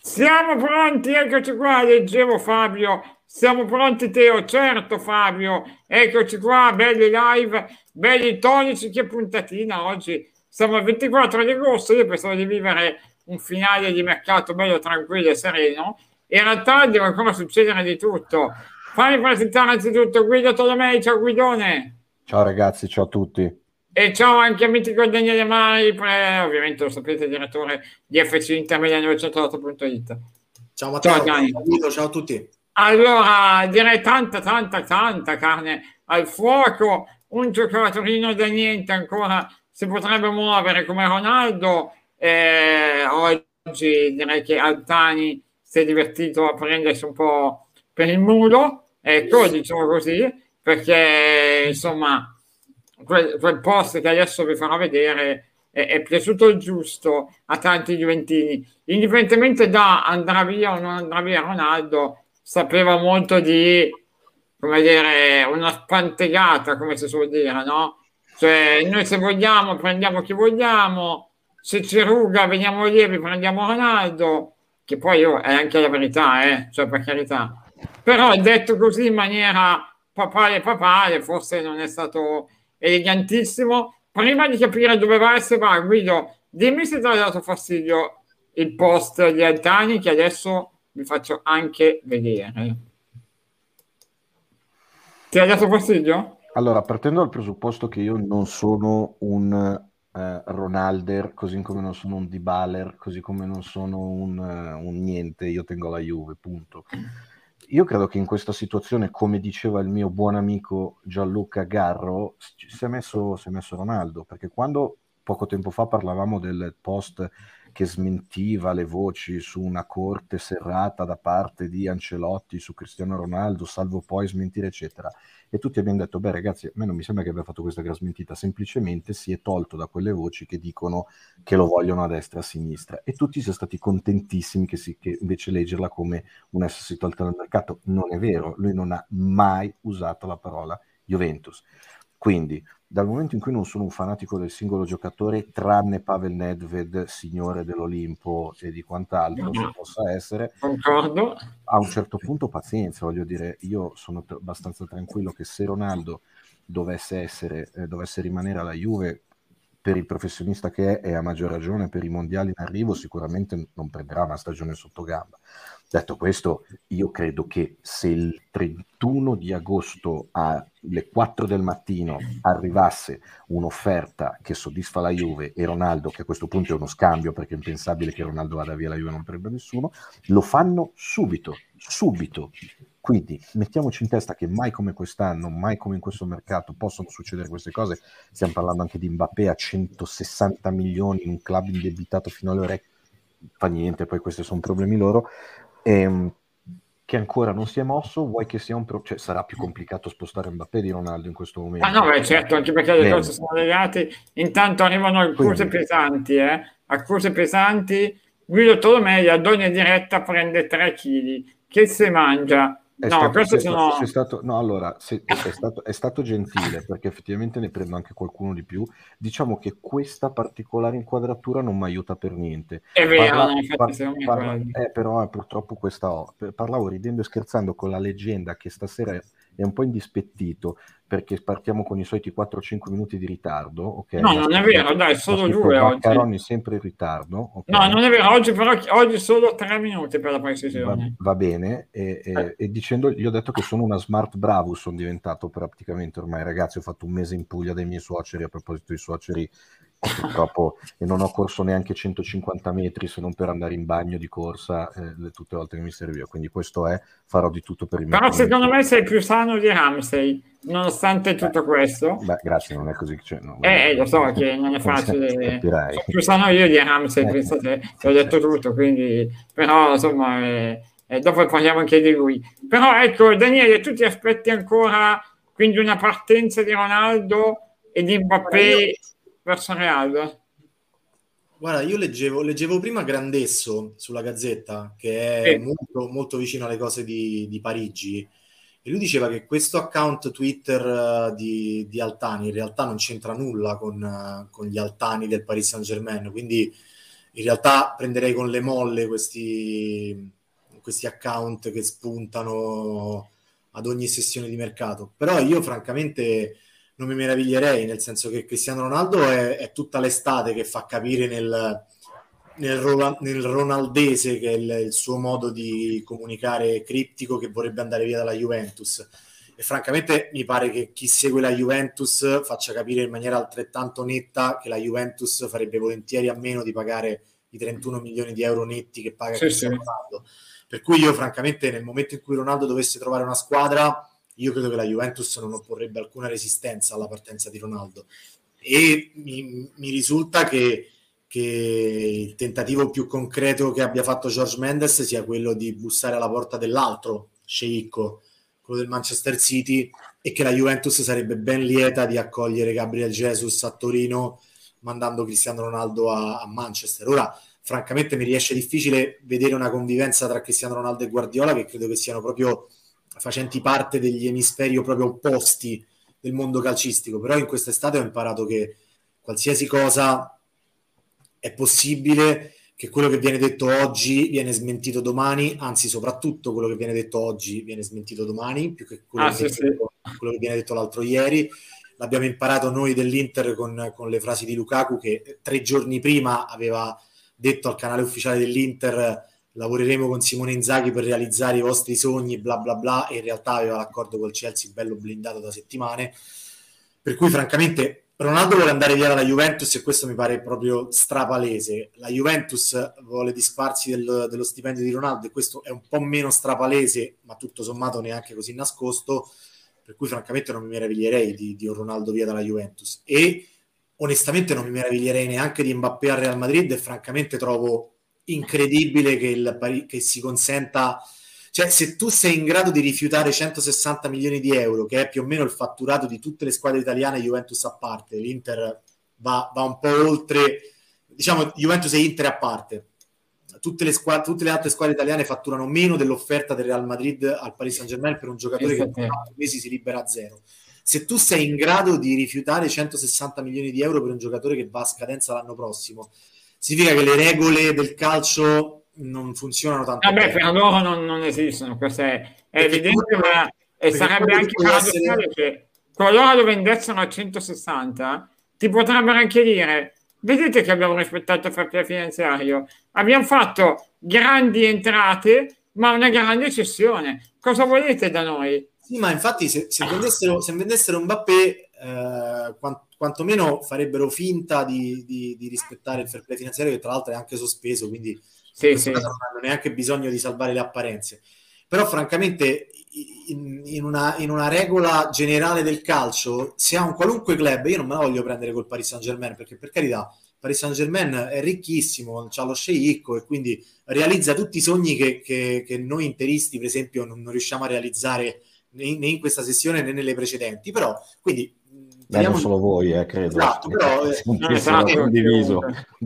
Siamo pronti, eccoci qua, leggevo Fabio. Siamo pronti Teo, certo Fabio, eccoci qua, belli live, belli tonici, che puntatina oggi. Siamo al 24 di agosto, io pensavo di vivere un finale di mercato bello, tranquillo e sereno. In realtà deve ancora succedere di tutto. Fammi presentare anzitutto Guido Tolomei, ciao Guidone. Ciao ragazzi, ciao a tutti. E ciao anche a mitico Daniele Mari, pre, ovviamente lo sapete, direttore di FC Intermedia 908.it. Ciao Matteo, ciao. Ciao, ciao a tutti. Allora, direi tanta, tanta, tanta carne al fuoco, un giocatorino da niente ancora si potrebbe muovere come Ronaldo. Eh, oggi direi che Altani si è divertito a prendersi un po' per il mulo, ecco, diciamo così, perché insomma quel, quel post che adesso vi farò vedere è, è, piaciuto il giusto a tanti Juventini. Indipendentemente da andrà via o non andrà via Ronaldo, sapeva molto di, come dire, una spantegata, come si suol dire, no? Cioè, noi se vogliamo prendiamo chi vogliamo, se ci ruga veniamo lievi, prendiamo Ronaldo, che poi oh, è anche la verità, eh? cioè per carità. Però detto così in maniera papale papale, forse non è stato elegantissimo. Prima di capire dove va se va, Guido, dimmi se ti ha dato fastidio il post di Altani che adesso vi faccio anche vedere. Ti ha dato fastidio? Allora, partendo dal presupposto che io non sono un eh, Ronalder, così come non sono un Dibaler, così come non sono un, uh, un niente, io tengo la Juve, punto io credo che in questa situazione, come diceva il mio buon amico Gianluca Garro, si è messo, si è messo Ronaldo, perché quando poco tempo fa parlavamo del post che smentiva le voci su una corte serrata da parte di Ancelotti su Cristiano Ronaldo, salvo poi smentire, eccetera. E tutti abbiamo detto, beh ragazzi, a me non mi sembra che abbia fatto questa gran smentita, semplicemente si è tolto da quelle voci che dicono che lo vogliono a destra e a sinistra. E tutti siamo stati contentissimi che, si, che invece leggerla come un essersi tolto dal mercato. Non è vero, lui non ha mai usato la parola Juventus. Quindi dal momento in cui non sono un fanatico del singolo giocatore, tranne Pavel Nedved, signore dell'Olimpo e di quant'altro no, possa essere, concordo. A un certo punto pazienza, voglio dire, io sono t- abbastanza tranquillo che se Ronaldo dovesse, essere, eh, dovesse rimanere alla Juve, per il professionista che è e a maggior ragione per i mondiali in arrivo, sicuramente non prenderà una stagione sotto gamba. Detto questo, io credo che se il 31 di agosto alle 4 del mattino arrivasse un'offerta che soddisfa la Juve e Ronaldo, che a questo punto è uno scambio perché è impensabile che Ronaldo vada via la Juve non prenda nessuno, lo fanno subito, subito. Quindi mettiamoci in testa che mai come quest'anno, mai come in questo mercato possono succedere queste cose. Stiamo parlando anche di Mbappé a 160 milioni in un club indebitato fino alle orecchie. Fa niente, poi questi sono problemi loro ehm, che ancora non si è mosso, vuoi che sia un pro- cioè, sarà più complicato spostare Mbappé di Ronaldo in questo momento. Ah no, beh, certo, anche perché le Bene. cose sono legate. Intanto arrivano accuse Quindi. pesanti, eh? accuse pesanti. Guido Tolomei ad ogni diretta prende 3 kg. Che se mangia? È no, stato, questo sono... Stato, stato, no, allora, se, è, stato, è, stato, gentile perché effettivamente ne prendo anche qualcuno di più. Diciamo che questa particolare inquadratura non mi aiuta per niente. È vero, parla, no, par, parla, eh, però eh, purtroppo questa ho. Parlavo ridendo e scherzando con la leggenda che stasera è un po' indispettito perché partiamo con i soliti 4-5 minuti di ritardo. Okay? No, non è vero, dai, solo due oggi. Caroni sempre in ritardo. Okay? No, non è vero, oggi però oggi solo 3 minuti per la precisione. Va, va bene, e, e, eh. e, dicendo, gli ho detto che sono una smart bravo, sono diventato praticamente ormai, ragazzi, ho fatto un mese in Puglia dai miei suoceri, a proposito dei suoceri purtroppo e non ho corso neanche 150 metri se non per andare in bagno di corsa eh, tutte le volte che mi serviva. Quindi questo è farò di tutto per il però secondo me sei più sano di Ramsey nonostante tutto beh, questo. beh grazie non è così cioè, no, eh, lo so che non è facile. sono più sano io di Ramsey eh, pensate ti ho detto tutto quindi però insomma eh, eh, dopo parliamo anche di lui. Però ecco Daniele tu ti aspetti ancora quindi una partenza di Ronaldo e di Mbappé verso Real? Guarda, io leggevo, leggevo, prima Grandesso sulla Gazzetta, che è sì. molto, molto, vicino alle cose di, di, Parigi, e lui diceva che questo account Twitter uh, di, di, Altani in realtà non c'entra nulla con, uh, con, gli Altani del Paris Saint Germain, quindi in realtà prenderei con le molle questi, questi account che spuntano ad ogni sessione di mercato. Però io francamente non mi meraviglierei, nel senso che Cristiano Ronaldo è, è tutta l'estate che fa capire nel, nel, nel ronaldese, che è il, il, suo modo di comunicare criptico, che vorrebbe andare via dalla Juventus. E francamente mi pare che chi segue la Juventus faccia capire in maniera altrettanto netta che la Juventus farebbe volentieri a meno di pagare i 31 milioni di euro netti che paga sì, Cristiano Ronaldo. Per cui io francamente nel momento in cui Ronaldo dovesse trovare una squadra io credo che la Juventus non opporrebbe alcuna resistenza alla partenza di Ronaldo e mi, mi risulta che, che, il tentativo più concreto che abbia fatto George Mendes sia quello di bussare alla porta dell'altro sceicco, quello del Manchester City e che la Juventus sarebbe ben lieta di accogliere Gabriel Jesus a Torino mandando Cristiano Ronaldo a, a Manchester. Ora, francamente, mi riesce difficile vedere una convivenza tra Cristiano Ronaldo e Guardiola, che credo che siano proprio facenti parte degli emisferi proprio opposti del mondo calcistico, però in quest'estate ho imparato che qualsiasi cosa è possibile, che quello che viene detto oggi viene smentito domani, anzi soprattutto quello che viene detto oggi viene smentito domani, più che quello, ah, che, sì, detto, sì. quello che viene detto l'altro ieri. L'abbiamo imparato noi dell'Inter con, con le frasi di Lukaku che tre giorni prima aveva detto al canale ufficiale dell'Inter lavoreremo con Simone Inzaghi per realizzare i vostri sogni, bla bla bla, e in realtà aveva l'accordo col Chelsea bello blindato da settimane. Per cui, francamente, Ronaldo vuole andare via dalla Juventus e questo mi pare proprio strapalese. La Juventus vuole disfarsi del, dello stipendio di Ronaldo e questo è un po' meno strapalese, ma tutto sommato neanche così nascosto. Per cui, francamente, non mi meraviglierei di, di un Ronaldo via dalla Juventus. E onestamente non mi meraviglierei neanche di Mbappé al Real Madrid e francamente trovo incredibile che, il, che si consenta cioè se tu sei in grado di rifiutare 160 milioni di euro che è più o meno il fatturato di tutte le squadre italiane Juventus a parte l'Inter va, va un po' oltre diciamo Juventus e Inter a parte. Tutte le, squadre, tutte le altre squadre italiane fatturano meno dell'offerta del Real Madrid al Paris Saint Germain per un giocatore che in quattro mesi si libera a zero. Se tu sei in grado di rifiutare 160 milioni di euro per un giocatore che va a scadenza l'anno prossimo significa che le regole del calcio non funzionano tanto. Vabbè, per loro non, non esistono, questo è, è evidente, tu, ma e sarebbe anche paradossale essere... che qualora lo vendessero a 160, ti potrebbero anche dire vedete che abbiamo rispettato il fair play finanziario, abbiamo fatto grandi entrate, ma una grande cessione. Cosa volete da noi? Sì, ma infatti se, se vendessero, se vendessero un Mbappé, eh, quant, quantomeno farebbero finta di, di, di, rispettare il fair play finanziario che tra l'altro è anche sospeso, quindi sì, sì. non hanno neanche bisogno di salvare le apparenze. Però francamente in, in, una, in, una, regola generale del calcio, se ha un qualunque club, io non me la voglio prendere col Paris Saint Germain, perché per carità, Paris Saint Germain è ricchissimo, ha lo sceicco e quindi realizza tutti i sogni che, che, che noi interisti, per esempio, non, non riusciamo a realizzare né, né in questa sessione né nelle precedenti. Però, quindi Beh, non solo voi, eh, credo. Esatto, però, eh, esatto, condiviso.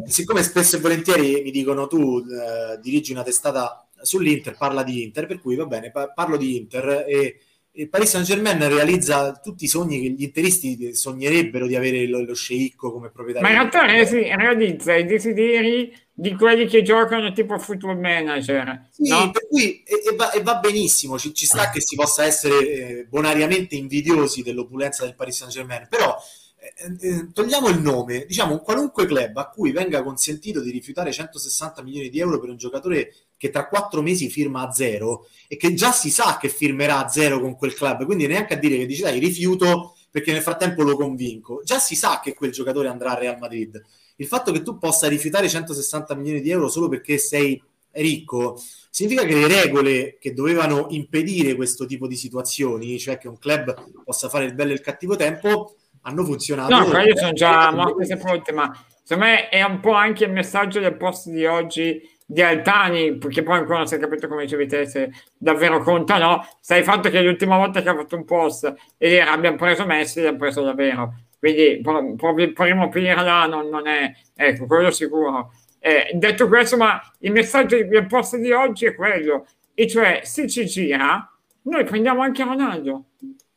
Siccome spesso e volentieri mi dicono tu eh, dirigi una testata sull'Inter, parla di Inter, per cui va bene, pa- parlo di Inter e il Paris Saint Germain realizza tutti i sogni che gli interisti sognerebbero di avere lo, lo sceicco come proprietario. Ma in realtà realizza i desideri di quelli che giocano tipo football manager. Sì, no? per cui e, e, va, e va, benissimo, ci, ci, sta che si possa essere eh, bonariamente invidiosi dell'opulenza del Paris Saint Germain, però eh, eh, togliamo il nome, diciamo un qualunque club a cui venga consentito di rifiutare 160 milioni di euro per un giocatore che tra quattro mesi firma a zero e che già si sa che firmerà a zero con quel club, quindi neanche a dire che dice dai rifiuto perché nel frattempo lo convinco, già si sa che quel giocatore andrà al Real Madrid. Il fatto che tu possa rifiutare 160 milioni di euro solo perché sei ricco significa che le regole che dovevano impedire questo tipo di situazioni, cioè che un club possa fare il bello e il cattivo tempo, hanno funzionato. No, io sono già morte sepolte, ma secondo me è un po' anche il messaggio del post di oggi di Altani, perché poi ancora non si è capito come dicevi te se davvero conta no, sai il fatto che l'ultima volta che ha fatto un post e era abbiamo preso Messi, l'abbiamo preso davvero. Quindi proprio il primo pirla non, non è, ecco, quello sicuro. Eh, detto questo, ma il messaggio del post di oggi è quello, e cioè se ci gira, noi prendiamo anche Ronaldo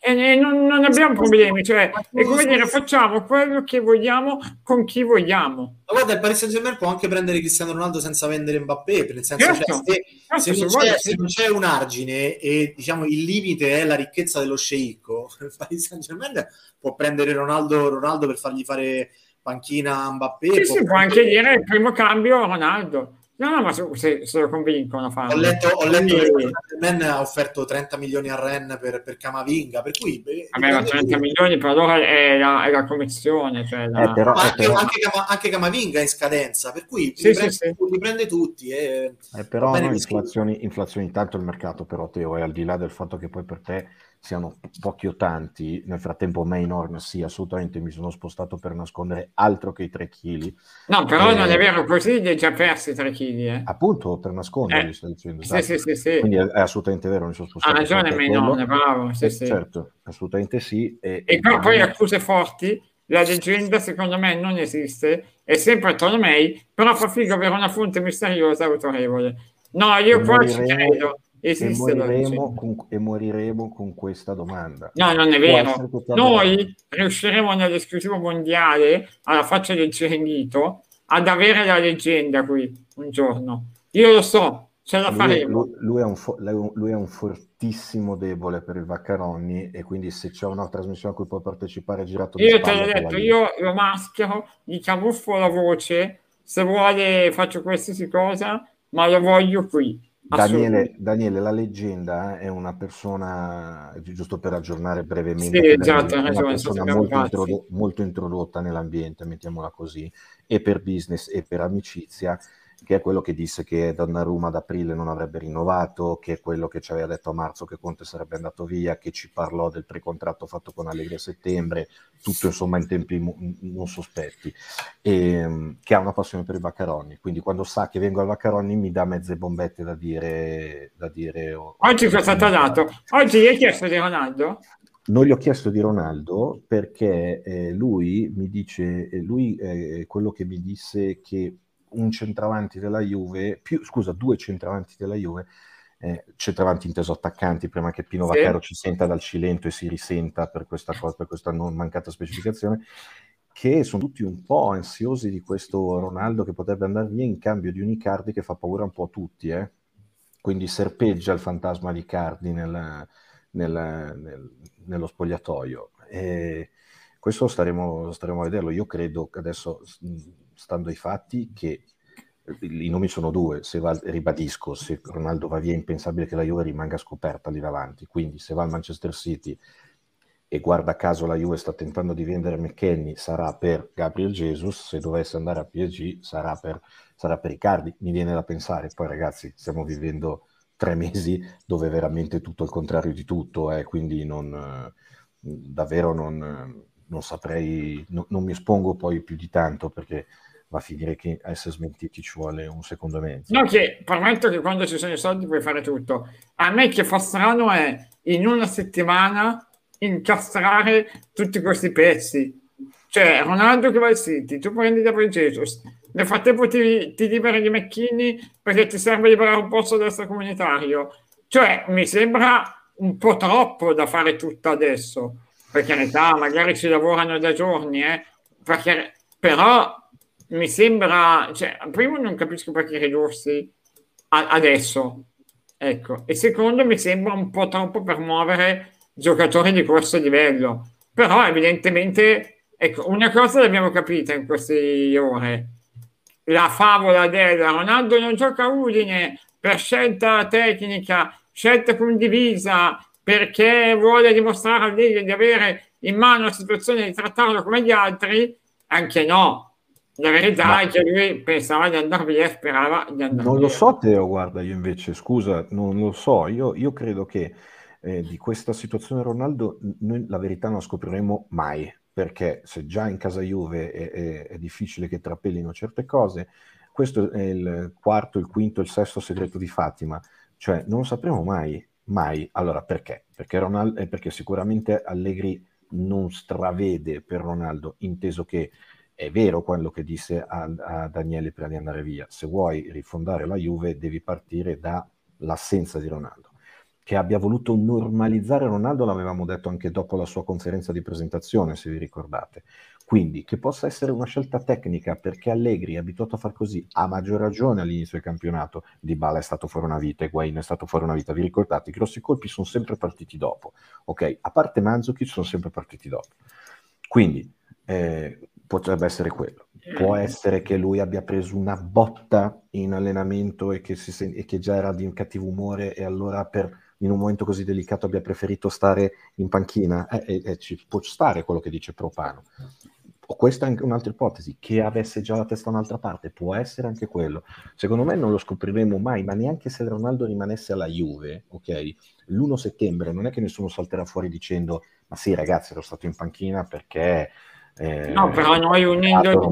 e non, non abbiamo problemi, cioè è come dire facciamo quello che vogliamo con chi vogliamo. Ma guarda, il Paris Saint Germain può anche prendere Cristiano Ronaldo senza vendere Mbappé, nel senso certo, cioè, se, certo, se, non vuole, se, non c'è, un argine e diciamo il limite è la ricchezza dello sceicco, il Paris Saint Germain può prendere Ronaldo, Ronaldo per fargli fare panchina Mbappé. Sì, può, si può anche dire il primo cambio Ronaldo. No, no, ma se, se lo convincono a farlo. Ho letto, ho letto che Men ha offerto 30 milioni a Ren per, per Camavinga, per cui... Beh, Vabbè, ma 30 milioni per allora è la, è la commissione. Cioè la... eh, però, anche, però... Anche, anche, Camavinga è in scadenza, per cui sì, li, sì, prende, sì. li, prende, tutti. E... Eh, però no, inflazioni, inflazioni tanto il mercato, però Teo, è al di là del fatto che poi per te siano pochi o tanti. Nel frattempo, Maynor, sì, assolutamente mi sono spostato per nascondere altro che i 3 kg. No, però eh, non è vero, così li hai già persi 3 kg. Eh. Appunto, per nasconderli, eh. sto dicendo. Sì, sì, sì, sì, Quindi è, è, assolutamente vero, mi sono spostato. Ha ragione Maynor, bravo. Sì, eh, sì. Certo, assolutamente sì. E, e, e però poi accuse forti, la leggenda secondo me non esiste, è sempre Tolomei, però fa figo avere una fonte misteriosa autorevole. No, io qua ci credo e moriremo, con, e moriremo, con, questa domanda. No, non è vero. Noi riusciremo nell'esclusivo mondiale, alla faccia del Cirenghito, ad avere la leggenda qui un giorno. Io lo so, ce la lui, faremo. Lui, lui, è fo- lui, è un fortissimo debole per il Vaccaroni e quindi se c'è una trasmissione a cui può partecipare girato io te l'ho detto, io lo maschero, gli camuffo la voce, se vuole faccio qualsiasi cosa, ma lo voglio qui Daniele, Daniele, la leggenda è una persona, giusto per aggiornare brevemente, sì, esatto, una persona molto, introdo- molto, introdotta nell'ambiente, mettiamola così, e per business e per amicizia, che è quello che disse che Donnarumma ad aprile non avrebbe rinnovato, che è quello che ci aveva detto a marzo che Conte sarebbe andato via, che ci parlò del precontratto fatto con Allegri a settembre, tutto insomma in tempi non sospetti, e, ehm, che ha una passione per i Vaccaroni, quindi quando sa che vengo al Vaccaroni mi dà mezze bombette da dire... Da dire oh, Oggi cosa è stato dato? Oggi gli hai chiesto di Ronaldo? Non gli ho chiesto di Ronaldo perché eh, lui mi dice, eh, lui è quello che mi disse che un centravanti della Juve, più, scusa, due centravanti della Juve, eh, centravanti inteso attaccanti, prima che Pino sì. Vaccaro ci senta dal Cilento e si risenta per questa, cosa, per questa non mancata specificazione, che sono tutti un po' ansiosi di questo Ronaldo che potrebbe andare via in cambio di un Icardi che fa paura un po' a tutti, eh? quindi serpeggia il fantasma di Icardi nel, nel, nel, nello spogliatoio. E questo staremo, staremo a vederlo. Io credo che adesso stando ai fatti che i nomi sono due, se va, ribadisco, se Ronaldo va via è impensabile che la Juve rimanga scoperta lì davanti, quindi se va al Manchester City e guarda caso la Juve sta tentando di vendere McKenny sarà per Gabriel Jesus, se dovesse andare a PSG sarà per, sarà per Icardi, mi viene da pensare, poi ragazzi stiamo vivendo tre mesi dove veramente tutto il contrario di tutto, eh, quindi non, davvero non, non saprei, no, non mi espongo poi più di tanto perché va a finire che a essere smentiti ci vuole un secondo mezzo. No, che prometto che quando ci sono i soldi puoi fare tutto. A me che fa strano è in una settimana incastrare tutti questi pezzi. Cioè, Ronaldo che va al City, tu prendi Gabriel Jesus, nel frattempo ti, ti liberi di McKinney perché ti serve liberare un posto comunitario. Cioè, mi sembra un po' troppo da fare tutto adesso. Per carità, magari ci lavorano da giorni, eh? Perché, però mi sembra, cioè, primo non capisco perché ridursi a- adesso, ecco, e secondo mi sembra un po' troppo per muovere giocatori di questo livello, però evidentemente, ecco, una cosa l'abbiamo capita in queste ore, la favola del Ronaldo non gioca Udine per scelta tecnica, scelta condivisa, perché vuole dimostrare a Liga di avere in mano la situazione di trattarlo come gli altri, anche no, la verità Ma... è che lui pensava di andare via, sperava di andare Non via. lo so, Teo, guarda, io invece, scusa, non lo so, io, io credo che eh, di questa situazione Ronaldo noi la verità non la scopriremo mai, perché se già in casa Juve è, è, è difficile che trapelino certe cose, questo è il quarto, il quinto, il sesto segreto di Fatima, cioè non lo sapremo mai, mai. Allora perché? Perché, Ronaldo, eh, perché sicuramente Allegri non stravede per Ronaldo, inteso che è vero quello che disse a, a, Daniele prima di andare via, se vuoi rifondare la Juve devi partire dall'assenza di Ronaldo. Che abbia voluto normalizzare Ronaldo l'avevamo detto anche dopo la sua conferenza di presentazione, se vi ricordate. Quindi che possa essere una scelta tecnica perché Allegri è abituato a far così, ha maggior ragione all'inizio del campionato. Di Bala è stato fuori una vita, Higuain è stato fuori una vita. Vi ricordate? I grossi colpi sono sempre partiti dopo. Ok, a parte Mandzukic sono sempre partiti dopo. Quindi eh, potrebbe essere quello. Può essere che lui abbia preso una botta in allenamento e che, si, e che già era di cattivo umore e allora per in un momento così delicato abbia preferito stare in panchina, eh, eh, ci può stare quello che dice Propano. O questa è anche un'altra ipotesi, che avesse già la testa da un'altra parte, può essere anche quello. Secondo me non lo scopriremo mai, ma neanche se Ronaldo rimanesse alla Juve, ok? L'1 settembre non è che nessuno salterà fuori dicendo ma sì ragazzi ero stato in panchina perché... Eh, no, però noi unendo,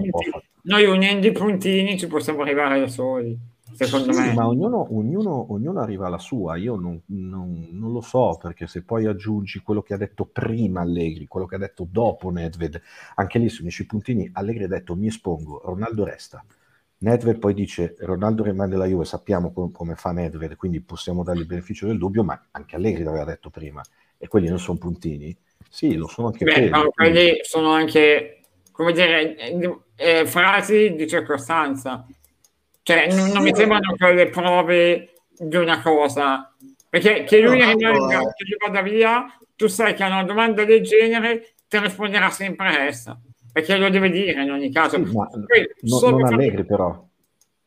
noi unendo i puntini ci possiamo arrivare da soli secondo sì, me. Ma ognuno, ognuno, ognuno, arriva alla sua, io non, non, non, lo so, perché se poi aggiungi quello che ha detto prima Allegri, quello che ha detto dopo Nedved, anche lì su unisci i puntini, Allegri ha detto mi espongo, Ronaldo resta. Nedved poi dice Ronaldo rimane la Juve, sappiamo com- come fa Nedved, quindi possiamo dargli il beneficio del dubbio, ma anche Allegri l'aveva detto prima, e quelli non sono puntini. Sì, lo sono anche Beh, quelli. No, quelli sono anche, come dire, eh frasi di circostanza cioè, non, non mi sembrano quelle prove di una cosa. Perché che lui, no, rimanga, no. che lui vada via, tu sai che a una domanda del genere ti risponderà sempre essa. Perché lo deve dire in ogni caso. Sì, ma Poi, no, non allegri però.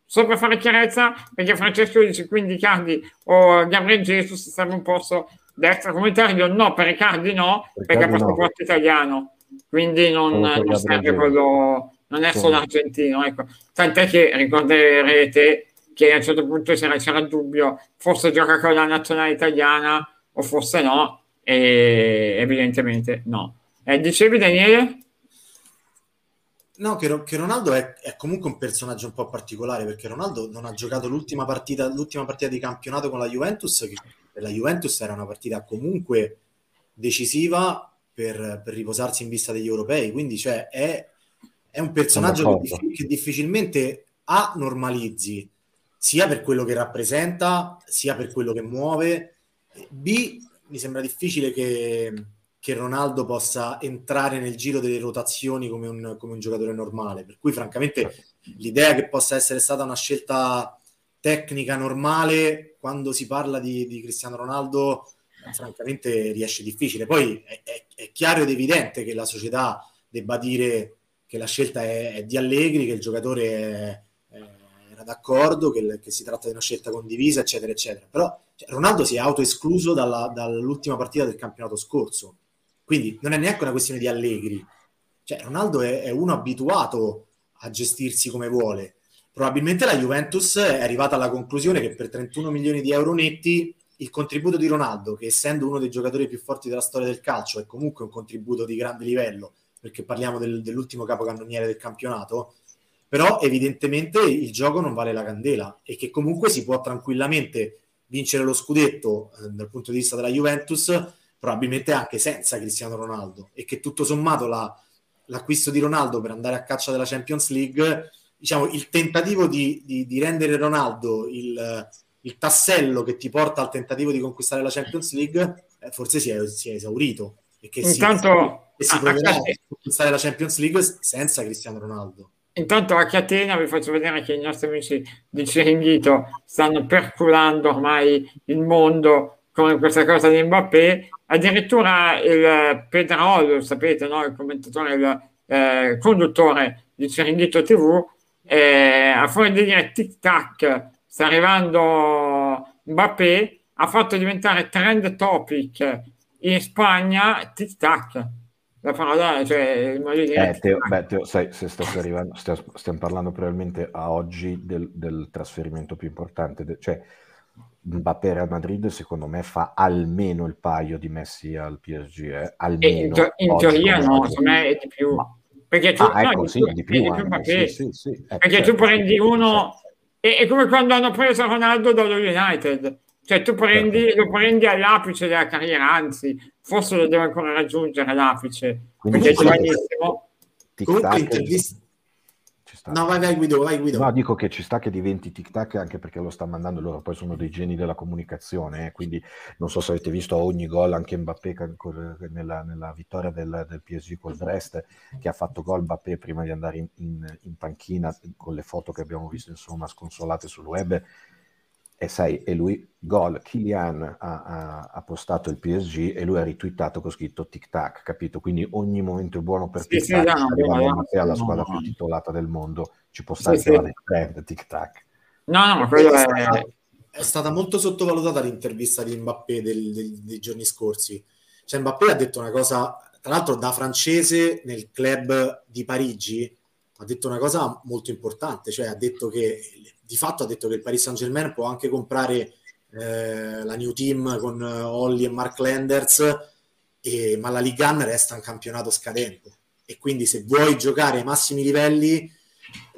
Solo per fare chiarezza, perché Francesco dice quindi Cardi o Gabriel Jesus serve un posto destra comunitario, no, per Riccardi no, per perché ha passaporto no. italiano, quindi non, non serve quello, non è solo argentino, ecco. tant'è che ricorderete che a un certo punto c'era, c'era il dubbio, forse gioca con la nazionale italiana o forse no, e evidentemente no. Eh, dicevi Daniele? No, che, che Ronaldo è, è, comunque un personaggio un po' particolare perché Ronaldo non ha giocato l'ultima partita, l'ultima partita di campionato con la Juventus, che per la Juventus era una partita comunque decisiva per, per riposarsi in vista degli europei, quindi cioè, è è un personaggio che, che, difficilmente A normalizzi, sia per quello che rappresenta, sia per quello che muove. B mi sembra difficile che, che Ronaldo possa entrare nel giro delle rotazioni come un, come un giocatore normale. Per cui, francamente, l'idea che possa essere stata una scelta tecnica normale quando si parla di, di Cristiano Ronaldo, francamente riesce difficile. Poi è, è, è chiaro ed evidente che la società debba dire che la scelta è, è di Allegri, che il giocatore è, è, era d'accordo, che, che, si tratta di una scelta condivisa, eccetera, eccetera. Però cioè, Ronaldo si è autoescluso dalla, dall'ultima partita del campionato scorso, quindi non è neanche una questione di Allegri. Cioè, Ronaldo è, uno abituato a gestirsi come vuole. Probabilmente la Juventus è arrivata alla conclusione che per 31 milioni di euro netti il contributo di Ronaldo, che essendo uno dei giocatori più forti della storia del calcio, è comunque un contributo di grande livello, perché parliamo del, dell'ultimo capocannoniere del campionato, però evidentemente il gioco non vale la candela e che comunque si può tranquillamente vincere lo scudetto eh, dal punto di vista della Juventus, probabilmente anche senza Cristiano Ronaldo. E che tutto sommato la, l'acquisto di Ronaldo per andare a caccia della Champions League, diciamo il tentativo di, di, di rendere Ronaldo il, il, tassello che ti porta al tentativo di conquistare la Champions League, eh, forse si è, si è esaurito e che Intanto... e si proverà a conquistare la Champions League senza Cristiano Ronaldo. Intanto a Catena vi faccio vedere che i nostri amici di Ciringhito stanno perculando ormai il mondo con questa cosa di Mbappé. Addirittura il Pedrolo, sapete, no? il commentatore, il eh, conduttore di Ciringhito TV, eh, a fuori di dire tic tac, sta arrivando Mbappé, ha fatto diventare trend topic in Spagna tic tac la parola, cioè eh, Teo, beh, Teo, sai, se arrivando, stiamo, stiamo, parlando probabilmente a oggi del, del trasferimento più importante, de, cioè Mbappé Real Madrid secondo me fa almeno il paio di Messi al PSG, eh? almeno. in, in teoria no, secondo me è di più. Ma... Perché tu, ah, ecco, no, sì, di più, di più sì, sì, sì, eh, perché certo, tu prendi uno, certo. è, è come quando hanno preso Ronaldo dallo United, cioè tu prendi, certo. lo prendi all'apice della carriera, anzi, forse lo deve ancora raggiungere l'apice, Quindi perché è giovanissimo. Comunque intervista, sta. No, vai, vai Guido, vai Guido. No, dico che ci sta che diventi tic-tac anche perché lo sta mandando loro, poi sono dei geni della comunicazione, eh, quindi non so se avete visto ogni gol, anche Mbappé nella, nella vittoria del, del, PSG col Brest, che ha fatto gol Mbappé prima di andare in, in, in panchina, con le foto che abbiamo visto insomma sconsolate sul web, e sai, e lui, gol, Kylian ha, ha, ha, postato il PSG e lui ha ritwittato con scritto tic tac, capito? Quindi ogni momento è buono per tic tac, sì, sì, no, no, no, la squadra più titolata del mondo, ci può stare sì, sì. tic tac. No, no, ma quello è... Stata, è stata molto sottovalutata l'intervista di Mbappé del, del, dei giorni scorsi. Cioè Mbappé ha detto una cosa, tra l'altro da francese nel club di Parigi, ha detto una cosa molto importante, cioè ha detto che di fatto ha detto che il Paris Saint Germain può anche comprare eh, la new team con uh, Olli e Mark Landers, e, ma la Ligue 1 resta un campionato scadente. E quindi se vuoi giocare ai massimi livelli,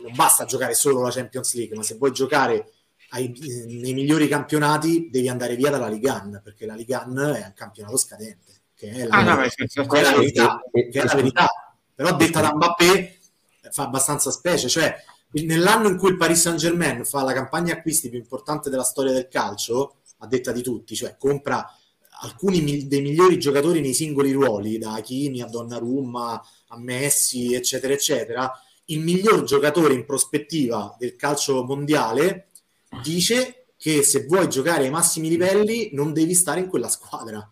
non basta giocare solo la Champions League, ma se vuoi giocare ai, nei migliori campionati devi andare via dalla Ligue 1, perché la Ligue 1 è un campionato scadente, che è la, ah, no, che è la verità. Che è la verità. Però detta da Mbappé fa abbastanza specie, cioè nell'anno in cui il Paris Saint Germain fa la campagna acquisti più importante della storia del calcio, a detta di tutti, cioè compra alcuni dei migliori giocatori nei singoli ruoli, da Hakimi a Donnarumma a Messi, eccetera, eccetera, il miglior giocatore in prospettiva del calcio mondiale dice che se vuoi giocare ai massimi livelli non devi stare in quella squadra.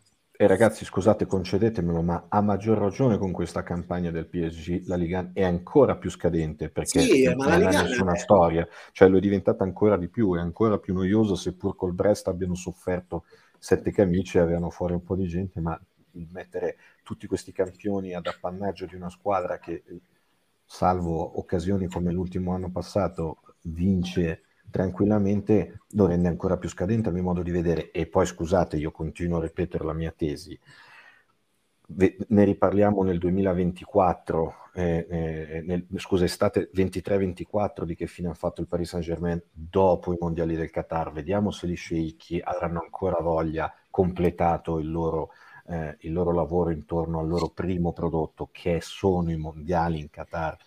E ragazzi, scusate, concedetemelo, ma a maggior ragione con questa campagna del PSG la Liga è ancora più scadente perché sì, non ha nessuna è... storia, cioè lo è diventata ancora di più, è ancora più noiosa, seppur col Brest abbiano sofferto sette camici e avevano fuori un po' di gente, ma mettere tutti questi campioni ad appannaggio di una squadra che, salvo occasioni come l'ultimo anno passato, vince tranquillamente lo rende ancora più scadente a mio modo di vedere. E poi scusate, io continuo a ripetere la mia tesi. Ne riparliamo nel 2024, eh, eh, nel, scusa, estate 23-24 di che fine ha fatto il Paris Saint-Germain dopo i mondiali del Qatar. Vediamo se gli sceicchi avranno ancora voglia, completato il loro, eh, il loro lavoro intorno al loro primo prodotto, che sono i mondiali in Qatar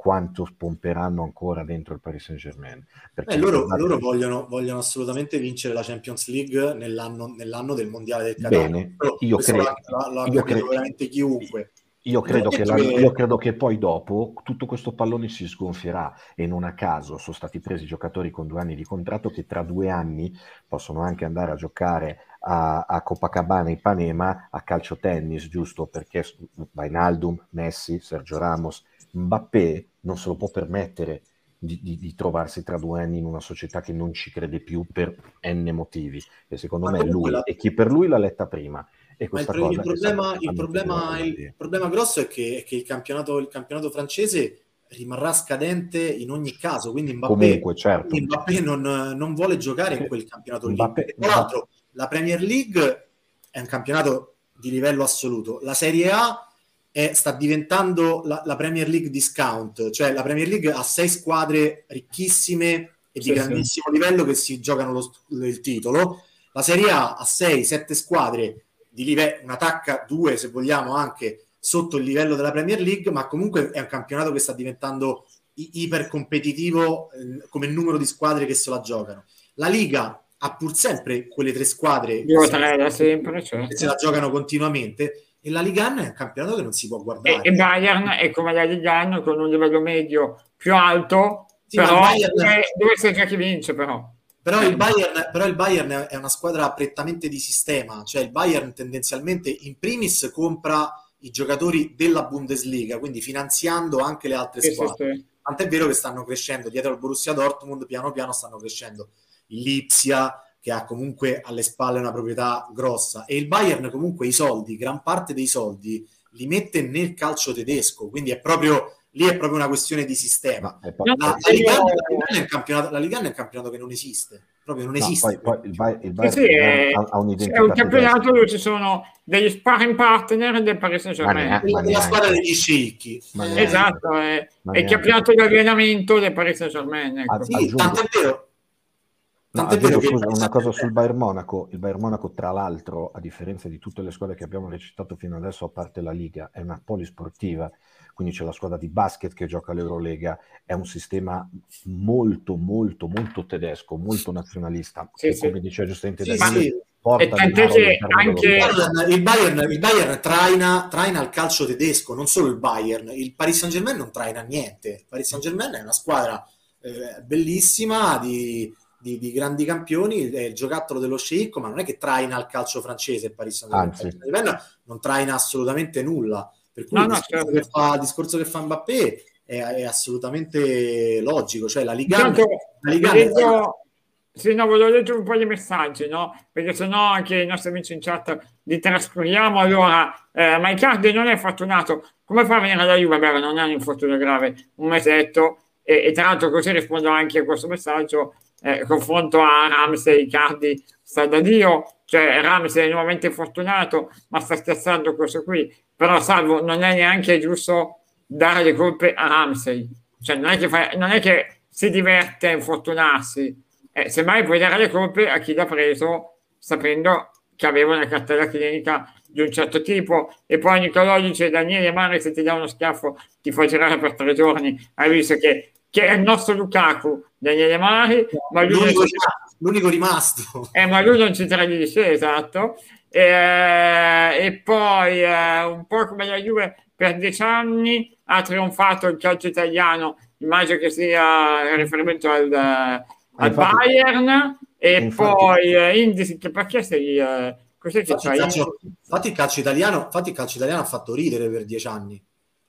quanto pomperanno ancora dentro il Paris Saint Germain. Eh, loro, loro vogliono, vogliono, assolutamente vincere la Champions League nell'anno, nell'anno del mondiale del Qatar. Bene, io credo, lo, io credo veramente chiunque. Io credo, che la, io credo, che poi dopo tutto questo pallone si sgonfierà e non a caso sono stati presi giocatori con due anni di contratto che tra due anni possono anche andare a giocare a, a Copacabana, Ipanema, a calcio tennis, giusto? Perché Vainaldum, Messi, Sergio Ramos, Mbappé non se lo può permettere di, di, di, trovarsi tra due anni in una società che non ci crede più per n motivi. E secondo Ma me lui la... e chi per lui l'ha letta prima. E questa il, cosa il, problema, il, problema, il problema, grosso è che, è che il, campionato, il, campionato, francese rimarrà scadente in ogni caso. Quindi Mbappé, Comunque, certo. Mbappé non, non, vuole giocare in quel campionato lì. Mbappé, Tra l'altro, la Premier League è un campionato di livello assoluto. La Serie A è, sta diventando la, la, Premier League discount, cioè la Premier League ha sei squadre ricchissime e di grandissimo sì. livello che si giocano lo, il titolo. La Serie A ha 6-7 squadre di livello, una tacca, due se vogliamo anche sotto il livello della Premier League, ma comunque è un campionato che sta diventando iper competitivo eh, come numero di squadre che se la giocano. La Liga ha pur sempre quelle tre squadre che, sempre, certo. che se la giocano continuamente e la Liga è un campionato che non si può guardare. E, e Bayern è come la Liga con un livello medio più alto, sì, però Bayern... dove, c'è già chi vince però. Però il, Bayern, però il, Bayern, è una squadra prettamente di sistema, cioè il Bayern tendenzialmente in primis compra i giocatori della Bundesliga, quindi finanziando anche le altre sì, squadre. Sì, sì. Tant'è vero che stanno crescendo dietro al Borussia Dortmund, piano piano stanno crescendo il Lipsia, che ha comunque alle spalle una proprietà grossa e il Bayern comunque i soldi, gran parte dei soldi li mette nel calcio tedesco, quindi è proprio lì è proprio una questione di sistema. La, la, Liga, è un campionato, la Liga è un campionato che non esiste, proprio non esiste. No, poi, poi il, Bayern, il Bayern sì, è, ha, ha un'identità. È un campionato dove ci sono degli sparring partner del Paris Saint-Germain. La, la squadra degli sceicchi. Esatto, è, è il campionato di allenamento del Paris Saint-Germain. Ecco. Ah, sì, tanto è vero No, aggiungo, scusa, una cosa sul Bayern Monaco. Il Bayern Monaco, tra l'altro, a differenza di tutte le squadre che abbiamo recitato fino adesso, a parte la Liga, è una polisportiva. quindi c'è la squadra di basket che gioca all'Eurolega, è un sistema molto, molto, molto tedesco, molto nazionalista, sì, che sì. come diceva giustamente Sì, Daniele, sì. porta E tant'è che anche- Il. Bayern, il Bayern, il Bayern traina, traina il calcio tedesco, non solo il Bayern. Il Paris Saint Germain non traina niente. Il Paris Saint Germain è una squadra eh, bellissima di, di- di grandi campioni, è il giocattolo dello sceicco, ma non è che traina il calcio francese il Paris Saint Germain. Anzi. Il Paris Saint Germain non traina assolutamente nulla. Per cui No, il, no, discorso certo. che fa, il discorso che fa Mbappé è, è assolutamente logico. Cioè la Liga, Intanto, la Liga leggo- sì, no, volevo leggere un po' di messaggi, no? Perché sennò anche i nostri amici in chat li trascuriamo. Allora, eh, ma Icardi non è fortunato. Come fa a venire alla Juve? Beh, non è un infortunio grave, un mesetto. E, e tra l'altro così rispondo anche a questo messaggio. Eh, confronto a Ramsey, Icardi sta da Dio. Cioè, Ramsey è nuovamente infortunato, ma sta scherzando questo qui. Però, salvo, non è neanche giusto dare le colpe a Ramsey. Cioè, non è che, fa- non è che si diverte a infortunarsi. Eh, semmai puoi dare le colpe a chi l'ha preso sapendo che aveva una cartella clinica di un certo tipo e poi Nicolò dice Daniele Mare se ti dà uno schiaffo ti fa girare per tre giorni hai visto che, che è il nostro Lukaku Daniele Mari ma lui, l'unico, ci, l'unico rimasto. eh, ma lui non ci tradisce esatto e, e poi eh, un po' come la Juve per dieci anni ha trionfato il calcio italiano immagino che sia riferimento al, al infatti- Bayern e infatti- poi eh, Indisi che perché sei eh, cos'è che Infatti il, calcio, infatti il calcio italiano, infatti il calcio italiano ha fatto ridere per dieci anni.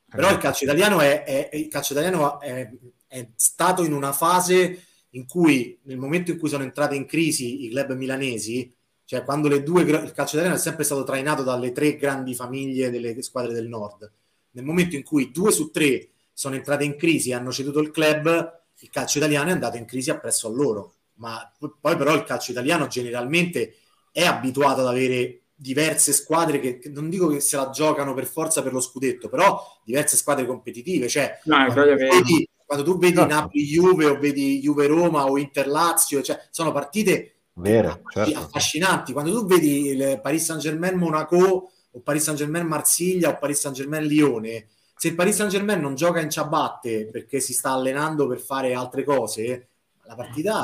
Però il calcio italiano è, è- il calcio italiano è, è stato in una fase in cui, nel momento in cui sono entrate in crisi i club milanesi, cioè quando le due, il calcio italiano è sempre stato trainato dalle tre grandi famiglie delle squadre del nord. Nel momento in cui due su tre sono entrate in crisi e hanno ceduto il club, il calcio italiano è andato in crisi appresso a loro. Ma poi però il calcio italiano generalmente è abituato ad avere diverse squadre che, che non dico che se la giocano per forza per lo scudetto, però diverse squadre competitive. Cioè, No, vedi, quando tu vedi Certo. Napoli-Juve o vedi Juve-Roma o Inter-Lazio, cioè, sono partite Vero, certo. affascinanti. Quando tu vedi il Paris Saint-Germain-Monaco o Paris Saint-Germain-Marsiglia o Paris Saint-Germain-Lione, se il Paris Saint-Germain non gioca in ciabatte perché si sta allenando per fare altre cose, la partita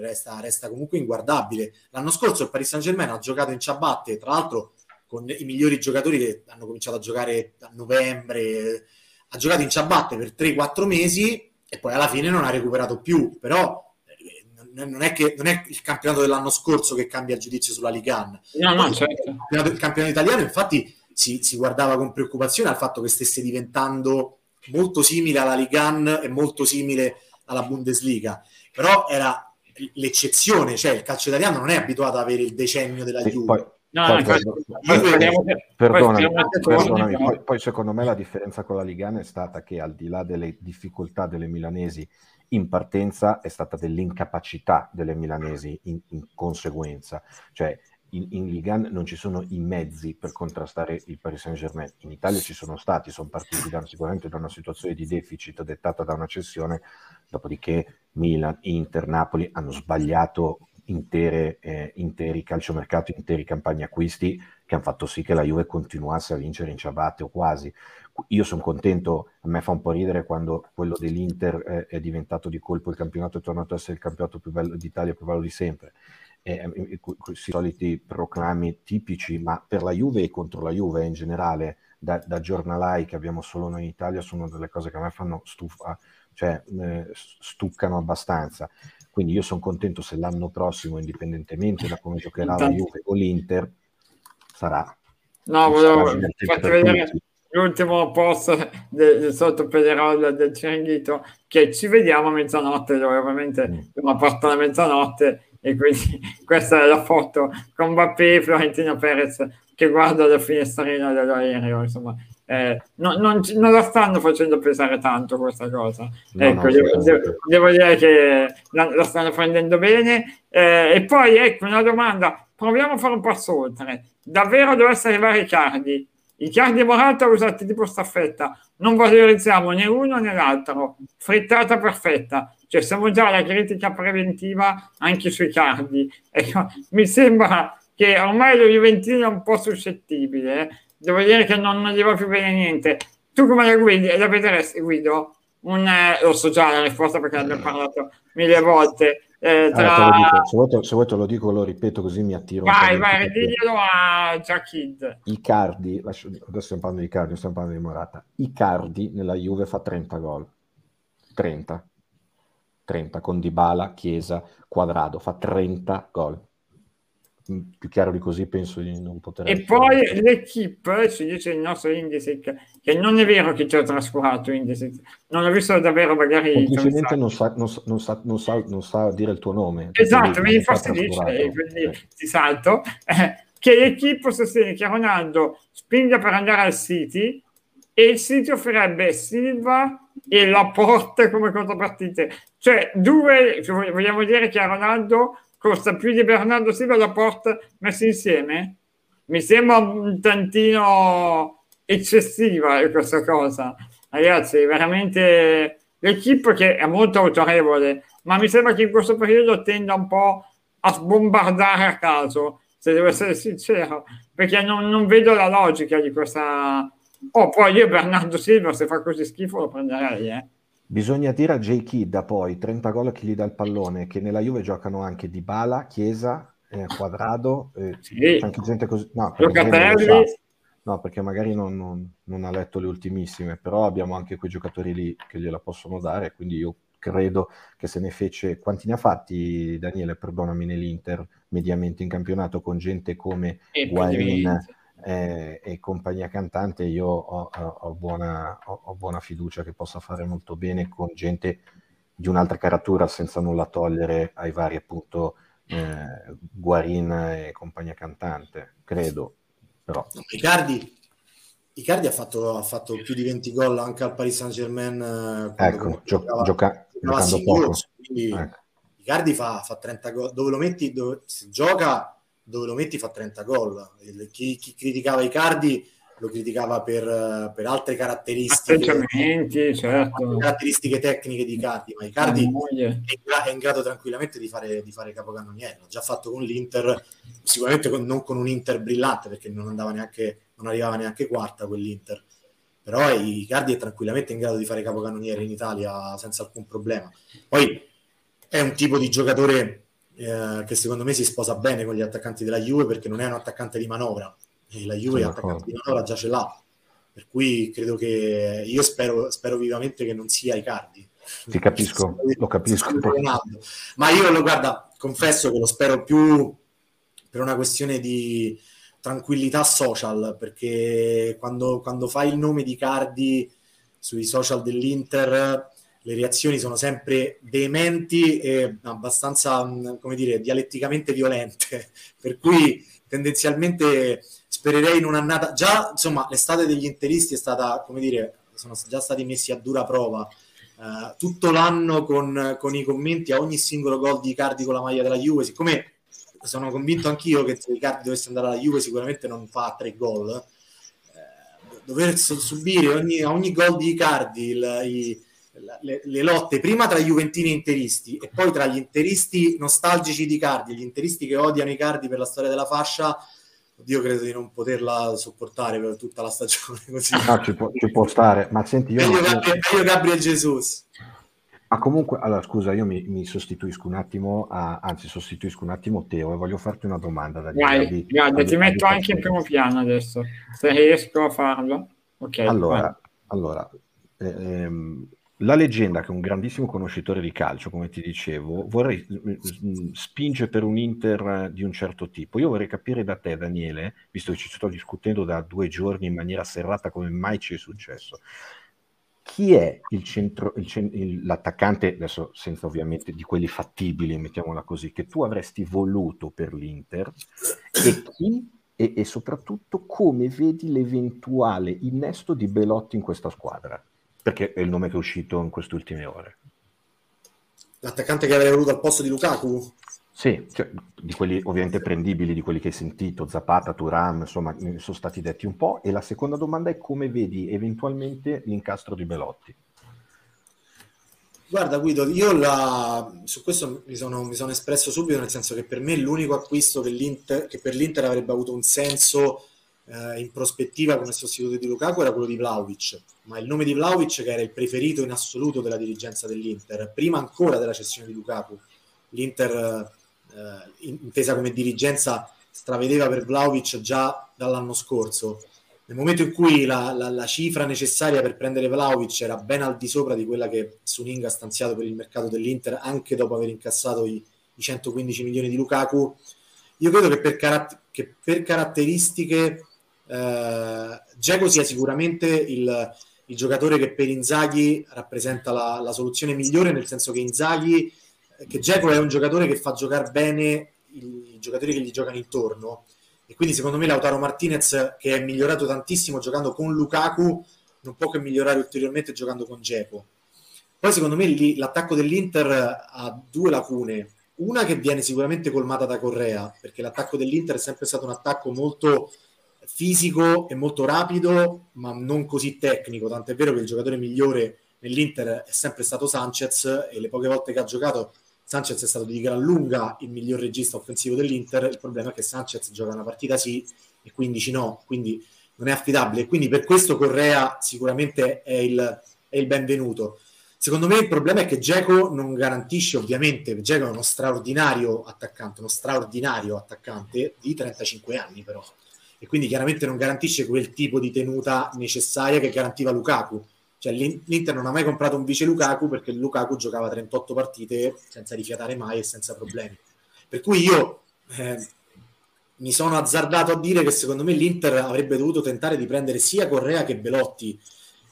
resta, resta comunque inguardabile. L'anno scorso il Paris Saint-Germain ha giocato in ciabatte, tra l'altro con i migliori giocatori che hanno cominciato a giocare a novembre, ha giocato in ciabatte per 3-4 mesi e poi alla fine non ha recuperato più, però eh, non- è, che, non è il campionato dell'anno scorso che cambia il giudizio sulla Ligan. no no certo il campionato, il campionato italiano infatti si, si guardava con preoccupazione al fatto che stesse diventando molto simile alla Ligan e molto simile alla Bundesliga, però era l'eccezione, cioè il calcio italiano non è abituato ad avere il decennio della Sì, Juve. No, poi no, Perdonami, poi, poi secondo me la differenza con la Ligana è stata che al di là delle difficoltà delle milanesi in partenza è stata dell'incapacità delle milanesi in, in conseguenza, cioè in, in Ligan non ci sono i mezzi per contrastare il Paris Saint-Germain, in Italia ci sono stati, sono partiti da, sicuramente da una situazione di deficit dettata da una cessione, dopodiché Milan, Inter, Napoli hanno sbagliato intere, eh, interi calciomercati, interi campagne acquisti che hanno fatto sì che la Juve continuasse a vincere in ciabatte o quasi. Io sono contento, a me fa un po' ridere quando quello dell'Inter eh, è diventato di colpo il campionato è tornato a essere il campionato più bello d'Italia, più bello di sempre. Questi soliti proclami tipici, ma per la Juve e contro la Juve in generale, da, da giornalai che abbiamo solo noi in Italia, sono delle cose che a me fanno stufa, cioè eh, stuccano abbastanza. Quindi io sono contento se l'anno prossimo, indipendentemente da come giocherà la Juve o l'Inter, sarà. no volevo farti vedere tutti. l'ultimo post del, del sotto Pederol del Ciringhito che ci vediamo a mezzanotte dove ovviamente Mm. siamo a porta la mezzanotte e quindi questa è la foto con Mbappé e Florentino Perez che guarda la finestrina dell'aereo insomma eh, no- non, non la stanno facendo pesare tanto questa cosa. No, ecco, no, devo, assolutamente. devo- devo dire che la, la stanno prendendo bene. Eh, e poi ecco una domanda. Proviamo a fare un passo oltre. Davvero dovesse arrivare Icardi? Icardi e Morata usati tipo staffetta. Non valorizziamo né uno né l'altro. Frittata perfetta. Cioè siamo già alla critica preventiva anche sui cardi ecco, mi sembra che ormai lo Juventino è un po' suscettibile eh. Devo dire che non, non gli va più bene niente tu come la guidi? La vedresti, Guido? Un, eh, lo so già la risposta perché ne abbiamo parlato mille volte. Eh, tra... allora, dico, se, vuoi te, se, vuoi te, lo dico, lo ripeto così mi attiro. Vai, vai, diglielo a Giacchid. Icardi, lascio, adesso stiamo parlando di Icardi, stiamo parlando di Morata. Icardi nella Juve fa 30 gol. 30. 30 con Dybala, Chiesa, Quadrado, fa 30 gol più chiaro di così penso di non poter e poi l'equipe ci dice il nostro Indisic che non è vero che ci ha trascurato Indisic non ho visto davvero magari semplicemente non sa, non, sa, non, sa, non, sa, non sa dire il tuo nome. Esatto mi infastidisce quindi sì. ti salto eh, che l'equipe sostiene che Ronaldo spinga per andare al City e il City offrirebbe Silva e la porta come contropartite. Cioè due vogliamo dire che a Ronaldo costa più di Bernardo Silva e Laporte messi insieme? Mi sembra un tantino eccessiva questa cosa. Ragazzi, veramente l'equipe che è molto autorevole, ma mi sembra che in questo periodo tenda un po' a sbombardare a caso, se devo essere sincero, perché non, non vedo la logica di questa... Oh, poi io Bernardo Silva, se fa così schifo, lo prenderei, eh. Bisogna dire a J. Kidd poi 30 gol a chi gli dà il pallone, che nella Juve giocano anche Di Bala, Chiesa, eh, Quadrado, eh, sì. c'è anche gente così... No, perché, no, perché magari non, non, non, ha letto le ultimissime, però abbiamo anche quei giocatori lì che gliela possono dare, quindi io credo che se ne fece... Quanti ne ha fatti, Daniele, perdonami, nell'Inter, mediamente in campionato, con gente come Guarin e, e compagnia cantante, io ho, ho, buona, ho, buona, fiducia che possa fare molto bene con gente di un'altra caratura senza nulla togliere ai vari appunto eh, Guarin e compagnia cantante, credo. Però. Icardi, Icardi ha, fatto, ha fatto più di 20 gol anche al Paris Saint Germain. Eh, ecco, gio- giocava, gioca- giocando poco. Quindi ecco. Icardi fa, fa 30 gol. Dove lo metti, dove, se gioca dove lo metti fa 30 gol. Chi, chi criticava Icardi lo criticava per, per altre caratteristiche, certo. caratteristiche tecniche di Icardi, ma Icardi è, è, in grado tranquillamente di fare, di fare capocannoniere. L'ha già fatto con l'Inter, sicuramente con, non con un Inter brillante perché non, andava neanche, non arrivava neanche quarta quell'Inter. Però Icardi è tranquillamente in grado di fare capocannoniere in Italia senza alcun problema. Poi è un tipo di giocatore eh, che secondo me si sposa bene con gli attaccanti della Juve perché non è un attaccante di manovra. E la Juve l'attaccante di manovra già ce l'ha. Per cui credo che io spero, spero vivamente che non sia Icardi. Ti capisco, lo capisco. Ma io lo guarda confesso che lo spero più per una questione di tranquillità social perché quando, quando fai il nome di Cardi sui social dell'Inter le reazioni sono sempre veementi e abbastanza, mm, come dire, dialetticamente violente, per cui tendenzialmente spererei in un'annata. Già, insomma, l'estate degli interisti è stata, come dire, sono già stati messi a dura prova. Uh, tutto l'anno con, con, i commenti a ogni singolo gol di Icardi con la maglia della Juve, siccome sono convinto anch'io che se Icardi dovesse andare alla Juve sicuramente non fa tre gol, eh, dover subire ogni, a ogni gol di Icardi il, i, le, le, lotte prima tra Juventini e Interisti e poi tra gli Interisti nostalgici di Cardi e gli Interisti che odiano i Cardi per la storia della fascia, io credo di non poterla sopportare per tutta la stagione così. No, ci può, ci può stare, ma senti io... Meglio. Gabriel, Gabriel Jesus. Ma comunque, allora scusa, io mi, mi sostituisco un attimo, a, anzi sostituisco un attimo Teo e voglio farti una domanda. Da Vai, guarda, ti metto anche in primo piano adesso, se riesco a farlo. Ok. Allora, allora eh, ehm, la leggenda, che è un grandissimo conoscitore di calcio, come ti dicevo, vorrei spinge per un Inter di un certo tipo. Io vorrei capire da te, Daniele, visto che ci sto discutendo da due giorni in maniera serrata come mai ci è successo, chi è il centro, il, l'attaccante, adesso senza ovviamente di quelli fattibili, mettiamola così, che tu avresti voluto per l'Inter e chi e, e soprattutto come vedi l'eventuale innesto di Belotti in questa squadra? Perché è il nome che è uscito in queste ultime ore. L'attaccante che avrei voluto al posto di Lukaku? Sì, cioè, di quelli ovviamente prendibili, di quelli che hai sentito, Zapata, Turam, insomma, sono stati detti un po'. E la seconda domanda è come vedi eventualmente l'incastro di Belotti? Guarda Guido, io la... su questo mi sono, mi sono, espresso subito, nel senso che per me l'unico acquisto che, che per l'Inter avrebbe avuto un senso eh, in prospettiva come sostituto di Lukaku era quello di Vlaovic, ma il nome di Vlaovic che era il preferito in assoluto della dirigenza dell'Inter, prima ancora della cessione di Lukaku. L'Inter, eh, intesa come dirigenza, stravedeva per Vlaovic già dall'anno scorso. Nel momento in cui la, la, la, cifra necessaria per prendere Vlaovic era ben al di sopra di quella che Suning ha stanziato per il mercato dell'Inter, anche dopo aver incassato i, i 115 milioni di Lukaku, io credo che per, caratter- che per caratteristiche eh, Geco sia sicuramente il, il, giocatore che per Inzaghi rappresenta la, la, soluzione migliore, nel senso che Inzaghi, che Geco è un giocatore che fa giocare bene i, i giocatori che gli giocano intorno e quindi secondo me Lautaro Martinez che è migliorato tantissimo giocando con Lukaku non può che migliorare ulteriormente giocando con Geco. Poi secondo me lì, l'attacco dell'Inter ha due lacune. Una che viene sicuramente colmata da Correa, perché l'attacco dell'Inter è sempre stato un attacco molto fisico e molto rapido, ma non così tecnico. Tant'è vero che il giocatore migliore nell'Inter è sempre stato Sanchez e le poche volte che ha giocato Sanchez è stato di gran lunga il miglior regista offensivo dell'Inter. Il problema è che Sanchez gioca una partita sì e 15 no, quindi non è affidabile. Quindi per questo Correa sicuramente è il, è il benvenuto. Secondo me il problema è che Geco non garantisce, ovviamente, Geco è uno straordinario attaccante, uno straordinario attaccante di 35 anni però, e quindi chiaramente non garantisce quel tipo di tenuta necessaria che garantiva Lukaku cioè, l'Inter non ha mai comprato un vice Lukaku perché Lukaku giocava 38 partite senza rifiatare mai e senza problemi. Per cui io eh, mi sono azzardato a dire che secondo me l'Inter avrebbe dovuto tentare di prendere sia Correa che Belotti,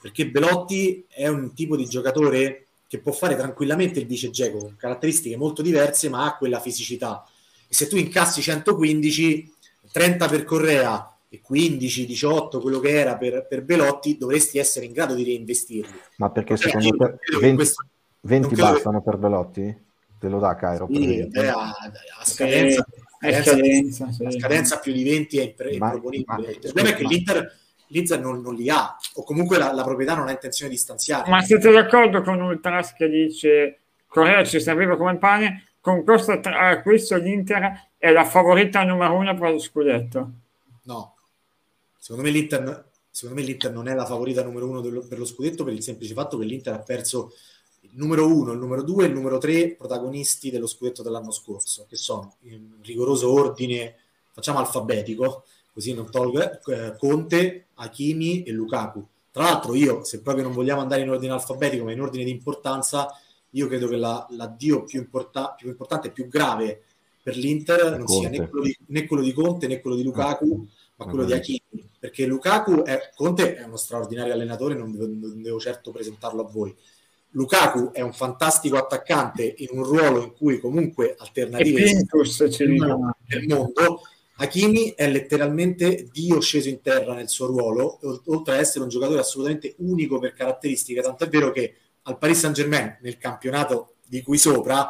perché Belotti è un tipo di giocatore che può fare tranquillamente il vice Geco, caratteristiche molto diverse, ma ha quella fisicità. E se tu incassi 115, 30 per Correa, e 15, 18, quello che era per, per Belotti, dovresti essere in grado di reinvestirli. Ma perché cioè, secondo te 20, questo, 20 bastano che... per Belotti? Te lo dà Cairo? Sì, beh, a, a, scadenza, eh, a, scadenza, sì. a scadenza più di 20 è, improponibile. Il problema è che l'Inter, l'Inter non, non, li ha, o comunque la, la, proprietà non ha intenzione di stanziare. Ma siete d'accordo con Ultras che dice Correa ci serviva come pane? Con questo acquisto l'Inter è la favorita numero uno per lo scudetto? No, Secondo me l'Inter, secondo me l'Inter non è la favorita numero uno dello, per lo scudetto per il semplice fatto che l'Inter ha perso il numero uno, il numero due e il numero tre protagonisti dello scudetto dell'anno scorso, che sono in rigoroso ordine, facciamo alfabetico, così non tolgo, eh, Conte, Hakimi e Lukaku. Tra l'altro io, se proprio non vogliamo andare in ordine alfabetico, ma in ordine di importanza, io credo che la, l'addio più, importa- più importante e più grave per l'Inter non Conte. sia né quello, di, né quello, di, Conte né quello di Lukaku, ma quello di Hakimi perché Lukaku è, Conte è uno straordinario allenatore, non devo, non devo certo presentarlo a voi. Lukaku è un fantastico attaccante in un ruolo in cui comunque alternative nel mondo. Hakimi è letteralmente Dio sceso in terra nel suo ruolo, oltre ad essere un giocatore assolutamente unico per caratteristiche, tant'è vero che al Paris Saint-Germain, nel campionato di cui sopra,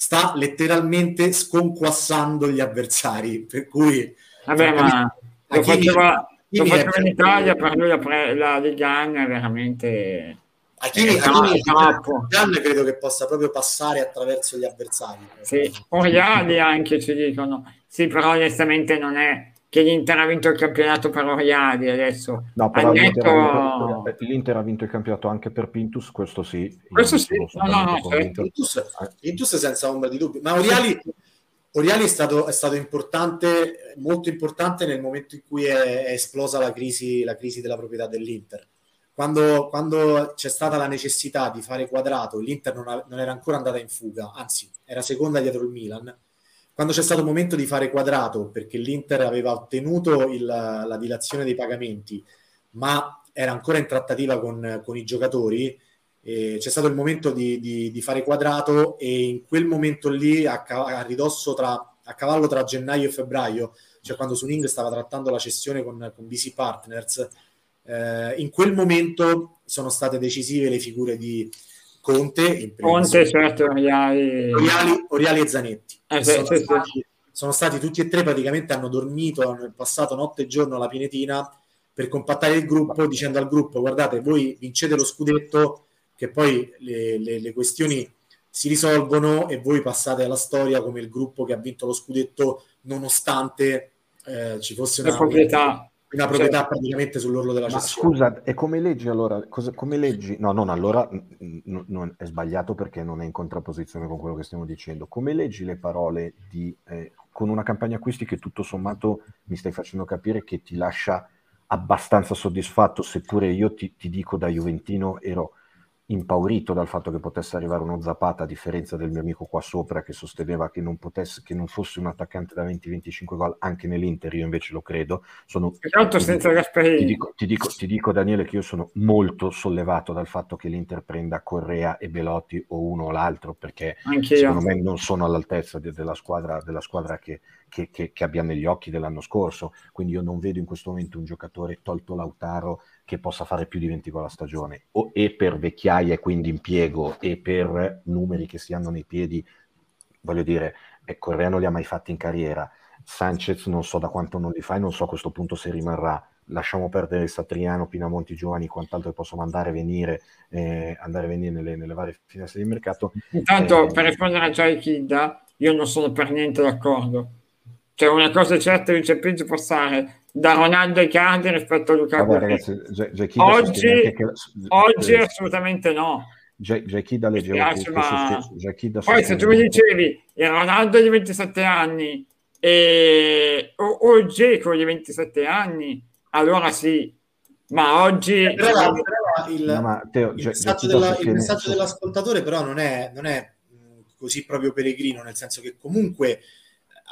sta letteralmente sconquassando gli avversari, per cui... Vabbè, ma lo faceva, lo faceva in Italia, per lui la, pre- la Liga è veramente... Hakimi, eh, Hakimi troppo. credo che possa proprio passare attraverso gli avversari. Sì, Oriali anche ci dicono. Sì, però onestamente non è che l'Inter ha vinto il campionato per Oriali adesso. No, però l'Inter, ha vinto, l'Inter, ha vinto il campionato anche per Pintus, questo sì. Questo sì, no, no, no, Pintus, Pintus senza ombra di dubbio. Ma Oriali Oriali è stato, è stato, importante, molto importante nel momento in cui è, è esplosa la crisi, la crisi, della proprietà dell'Inter. Quando, quando, c'è stata la necessità di fare quadrato, l'Inter non, ha, non, era ancora andata in fuga, anzi era seconda dietro il Milan. Quando c'è stato il momento di fare quadrato, perché l'Inter aveva ottenuto il, la dilazione dei pagamenti, ma era ancora in trattativa con, con i giocatori, eh, c'è stato il momento di, di, di, fare quadrato e in quel momento lì a, a, ridosso tra, a cavallo tra gennaio e febbraio, cioè quando Suning stava trattando la cessione con, con BC Partners, eh, in quel momento sono state decisive le figure di Conte, Conte certo, Oriali... Oriali, Oriali e Zanetti. Eh, sono, stati, sono, stati, tutti e tre praticamente hanno dormito, hanno passato notte e giorno alla pinetina per compattare il gruppo dicendo al gruppo guardate voi vincete lo scudetto che poi le, le, le questioni si risolvono e voi passate alla storia come il gruppo che ha vinto lo scudetto nonostante eh, ci fosse una proprietà una proprietà cioè, praticamente sull'orlo della cessione. Scusa, e come leggi allora? Cosa, come leggi? No, non allora n- n- è sbagliato perché non è in contrapposizione con quello che stiamo dicendo. Come leggi le parole di eh, con una campagna acquisti che tutto sommato mi stai facendo capire che ti lascia abbastanza soddisfatto, seppure io ti, ti dico da Juventino ero impaurito dal fatto che potesse arrivare uno Zapata, a differenza del mio amico qua sopra che sosteneva che non, potesse, che non fosse un attaccante da 20-25 gol anche nell'Inter, io invece lo credo. Sono, ti, senza ti, dico, ti, dico, ti dico Daniele che io sono molto sollevato dal fatto che l'Inter prenda Correa e Belotti o uno o l'altro, perché Anch'io. secondo me non sono all'altezza de, della squadra, della squadra che, che, che, che abbiamo negli occhi dell'anno scorso, quindi io non vedo in questo momento un giocatore tolto Lautaro che possa fare più di 20 gol a stagione, o, e per vecchiaia e quindi impiego, e per numeri che si hanno nei piedi, voglio dire, ecco, Correa non li ha mai fatti in carriera, Sanchez non so da quanto non li fa e non so a questo punto se rimarrà, lasciamo perdere Satriano, Pinamonti giovani, quant'altro che possono andare e venire, eh, andare e venire nelle, nelle, varie finestre di mercato. Intanto, eh, per rispondere a Jai Kidda, io non sono per niente d'accordo. Cioè, una cosa certa, Luce Pizzi può stare da Ronaldo e Cardi rispetto a Luca Vabbè, ragazzi, G- G- oggi, che... oggi eh, assolutamente no. Giachida leggeva che, ma... poi se tu mi dicevi il Ronaldo di 27 anni e... o, o Geco di 27 anni allora sì ma oggi eh, però, però il, no, ma Teo, il, messaggio, della, il messaggio dell'ascoltatore però non è, non è così proprio peregrino nel senso che comunque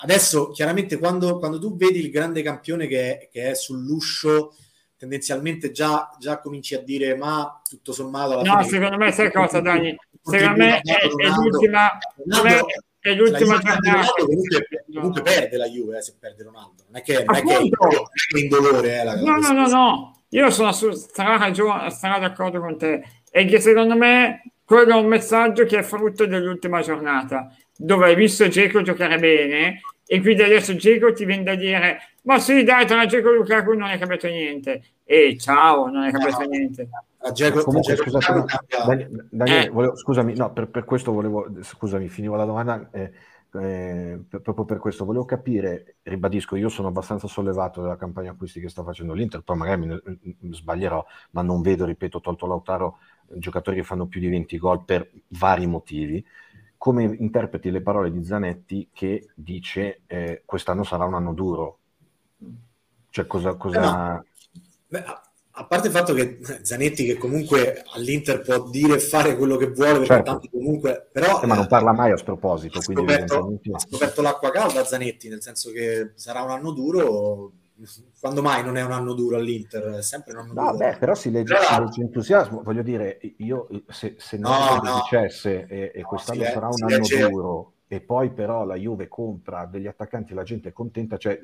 adesso chiaramente quando, quando, tu vedi il grande campione che è, che è sull'uscio tendenzialmente già, già, cominci a dire ma tutto sommato no secondo me sai cosa Dani? secondo me è, è l'ultima Ronaldo, è l'ultima giornata. Comunque, comunque perde la Juve eh, se perde Ronaldo. Non è che, non è, che è in dolore eh, la, no no no no. Io sono su, sarà, sarà d'accordo con te. E che secondo me quello è un messaggio che è frutto dell'ultima giornata dove hai visto Geco giocare bene e quindi adesso Geco ti viene da dire ma sì dai tra Geco e Lukaku non hai capito niente. E ciao non hai capito no. niente. Geco, Comunque, scusate, Daniele, Daniele eh. volevo, scusami, no, per, per, questo volevo, scusami, finivo la domanda, eh, eh, per, proprio per questo. Volevo capire, ribadisco, io sono abbastanza sollevato dalla campagna acquisti che sta facendo l'Inter, poi magari mi, mi sbaglierò, ma non vedo, ripeto, tolto Lautaro, giocatori che fanno più di 20 gol per vari motivi come interpreti le parole di Zanetti che dice eh, quest'anno sarà un anno duro? Cioè cosa... cosa... No. Beh, a parte il fatto che Zanetti che comunque all'Inter può dire e fare quello che vuole, perché certo. tanto comunque... Però, eh, ma non parla mai a sproposito. Ha scoperto, ha scoperto l'acqua calda Zanetti, nel senso che sarà un anno duro quando mai non è un anno duro all'Inter? È sempre un anno no, duro. Beh, però si legge, però... si legge, entusiasmo. Voglio dire, io se, se non no, no. dicesse e, e quest'anno no, sarà un anno legge... duro e poi però la Juve compra degli attaccanti la gente è contenta, cioè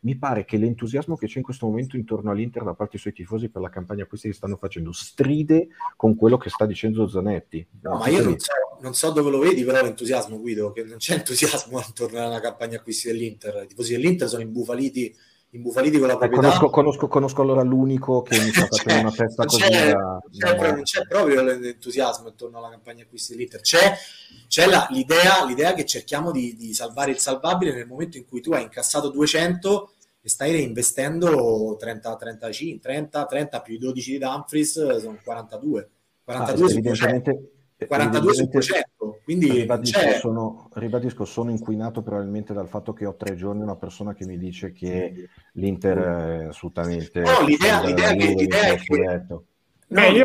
mi pare che l'entusiasmo che c'è in questo momento intorno all'Inter da parte dei suoi tifosi per la campagna acquisti che stanno facendo stride con quello che sta dicendo Zanetti. No, ma io non so, non so, dove lo vedi però l'entusiasmo Guido, che non c'è entusiasmo intorno alla campagna acquisti dell'Inter, i tifosi dell'Inter sono imbufaliti imbufaliti con la proprietà. Conosco, conosco, conosco, allora l'unico che mi sta facendo una testa così. C'è, da, c'è, da... Non c'è proprio l'entusiasmo intorno alla campagna acquisti dell'Inter, c'è, c'è la, l'idea, l'idea, che cerchiamo di, di, salvare il salvabile nel momento in cui tu hai incassato 200 e stai reinvestendo 30, 35, 30, 30 più i 12 di Dumfries sono 42. 42 ah, evidentemente, 42 su 100 quindi ribadisco sono, ribadisco, sono inquinato probabilmente dal fatto che ho tre giorni una persona che mi dice che l'Inter è assolutamente no, l'idea, l'idea, che, l'idea è che no, l'idea,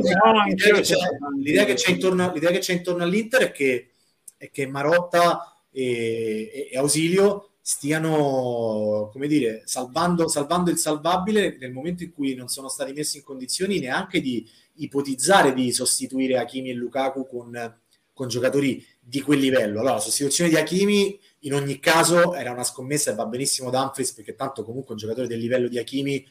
c'è, l'idea, che c'è intorno, l'idea che c'è intorno all'Inter è che, è che Marotta e, e, Ausilio stiano, come dire, salvando, salvando il salvabile nel momento in cui non sono stati messi in condizioni neanche di ipotizzare di sostituire Hakimi e Lukaku con, con giocatori di quel livello. Allora, la sostituzione di Hakimi in ogni caso era una scommessa e va benissimo Dumfries perché tanto comunque un giocatore del livello di Hakimi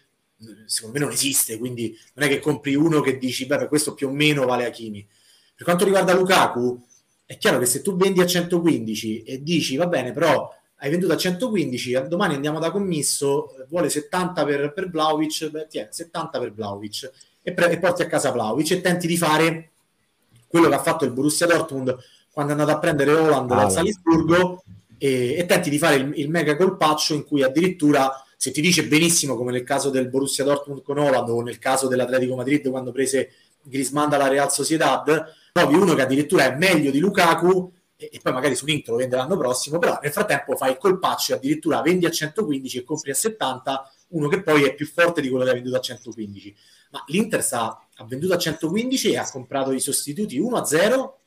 secondo me non esiste, quindi non è che compri uno che dici, beh, per questo più o meno vale Hakimi. Per quanto riguarda Lukaku, è chiaro che se tu vendi a 115 e dici, va bene, però hai venduto a 115, domani andiamo da commisso, vuole 70 per, per Vlaovic, beh, tiè, 70 per Vlaovic e, pre- e porti a casa Vlaovic e tenti di fare quello che ha fatto il Borussia Dortmund quando è andato a prendere Holland ah, dal Salisburgo e, e, tenti di fare il, il, mega colpaccio in cui addirittura se ti dice benissimo come nel caso del Borussia Dortmund con Holland o nel caso dell'Atletico Madrid quando prese Grisman dalla Real Sociedad, trovi uno che addirittura è meglio di Lukaku e, e poi magari su Link lo vende l'anno prossimo, però nel frattempo fai il colpaccio e addirittura vendi a 115 e compri a 70 uno che poi è più forte di quello che hai venduto a 115. Ma l'Inter sta, ha venduto a 115 e ha comprato i sostituti 1 a 0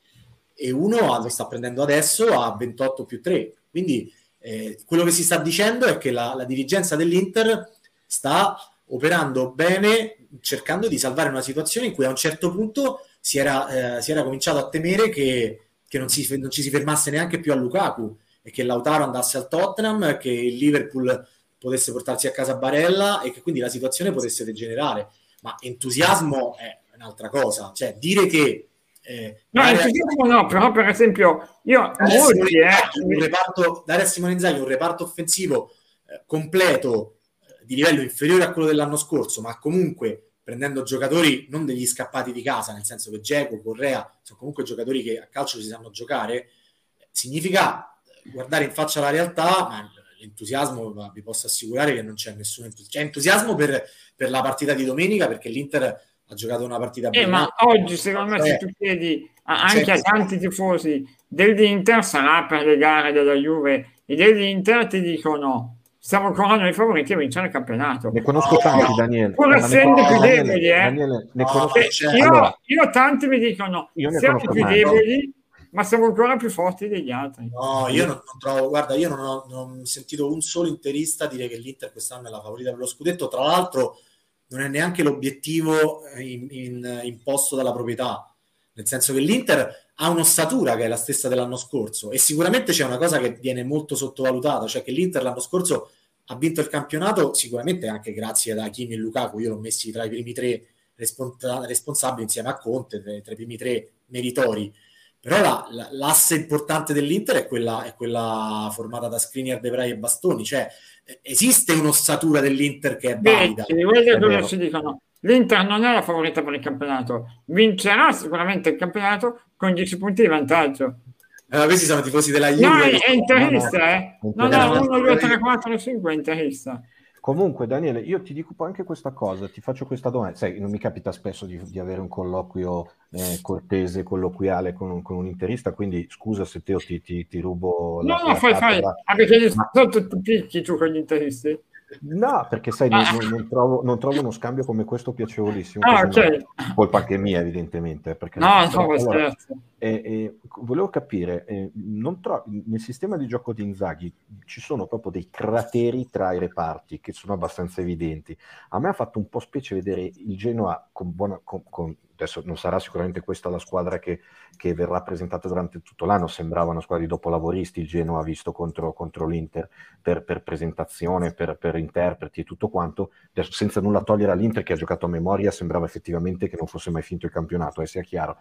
e uno lo sta prendendo adesso a 28 più 3. Quindi eh, quello che si sta dicendo è che la, la dirigenza dell'Inter sta operando bene, cercando di salvare una situazione in cui a un certo punto si era, eh, si era cominciato a temere che, che non, si, non, ci si fermasse neanche più a Lukaku e che Lautaro andasse al Tottenham, che il Liverpool potesse portarsi a casa Barella e che quindi la situazione potesse degenerare. Ma entusiasmo è un'altra cosa, cioè dire che eh, no, entusiasmo no, però per esempio io molti, eh, un reparto, dare a Simone Inzaghi un reparto offensivo eh, completo eh, di livello inferiore a quello dell'anno scorso, ma comunque prendendo giocatori non degli scappati di casa, nel senso che Geco, Correa sono comunque giocatori che a calcio si sanno giocare, significa guardare in faccia la realtà, ma l'entusiasmo vi posso assicurare che non c'è nessun entusiasmo. C'è entusiasmo per, per la partita di domenica perché l'Inter ha giocato una partita eh, ma oggi secondo me se tu chiedi anche certo. a tanti tifosi dell'Inter sarà per le gare della Juve e dell'Inter ti dicono siamo ancora noi favoriti a vincere il campionato ne conosco tanti Daniele pur essendo più deboli eh. Daniele, ne conosco... Cioè, io, allora, io, tanti mi dicono siamo più deboli ma siamo ancora più forti degli altri. No, io non, non trovo, guarda, io non ho, non ho, sentito un solo interista dire che l'Inter quest'anno è la favorita per lo scudetto. Tra l'altro, non è neanche l'obiettivo in, in, imposto dalla proprietà, nel senso che l'Inter ha un'ossatura che è la stessa dell'anno scorso e sicuramente c'è una cosa che viene molto sottovalutata, cioè che l'Inter l'anno scorso ha vinto il campionato sicuramente anche grazie ad Hakimi e Lukaku, io l'ho messi tra i primi tre responsabili insieme a Conte, tra i primi tre meritori però la, la, l'asse importante dell'Inter è quella, è quella formata da Skriniar, Debray e Bastoni, cioè esiste un'ossatura dell'Inter che è valida. Sì, quello quello ci dicono. L'Inter non è la favorita per il campionato, vincerà sicuramente il campionato con 10 punti di vantaggio. Eh, questi sono tifosi della Juve. No, è interista, eh. No, no, 1, 2, 3, 4, 5 è interista. Comunque, Daniele, io ti dico anche questa cosa, ti faccio questa domanda. Sai, non mi capita spesso di, di avere un colloquio eh, cortese, colloquiale con con un, interista, quindi scusa se Teo ti, ti, ti rubo la No, no, fai, fai, anche che Ma... sono tutti picchi tu con gli interisti. No, perché sai, ah. non, non, trovo, non, trovo, uno scambio come questo piacevolissimo. Ah, ok. Colpa anche mia, evidentemente. Perché no, no, allora, eh, eh, volevo capire, eh, tro- nel sistema di gioco di Inzaghi ci sono proprio dei crateri tra i reparti che sono abbastanza evidenti. A me ha fatto un po' specie vedere il Genoa con buona... Con, con, adesso non sarà sicuramente questa la squadra che, che, verrà presentata durante tutto l'anno, sembrava una squadra di dopolavoristi il Genoa visto contro, contro l'Inter per, per presentazione, per, per, interpreti e tutto quanto, adesso, senza nulla togliere all'Inter che ha giocato a memoria, sembrava effettivamente che non fosse mai finito il campionato, eh, sia chiaro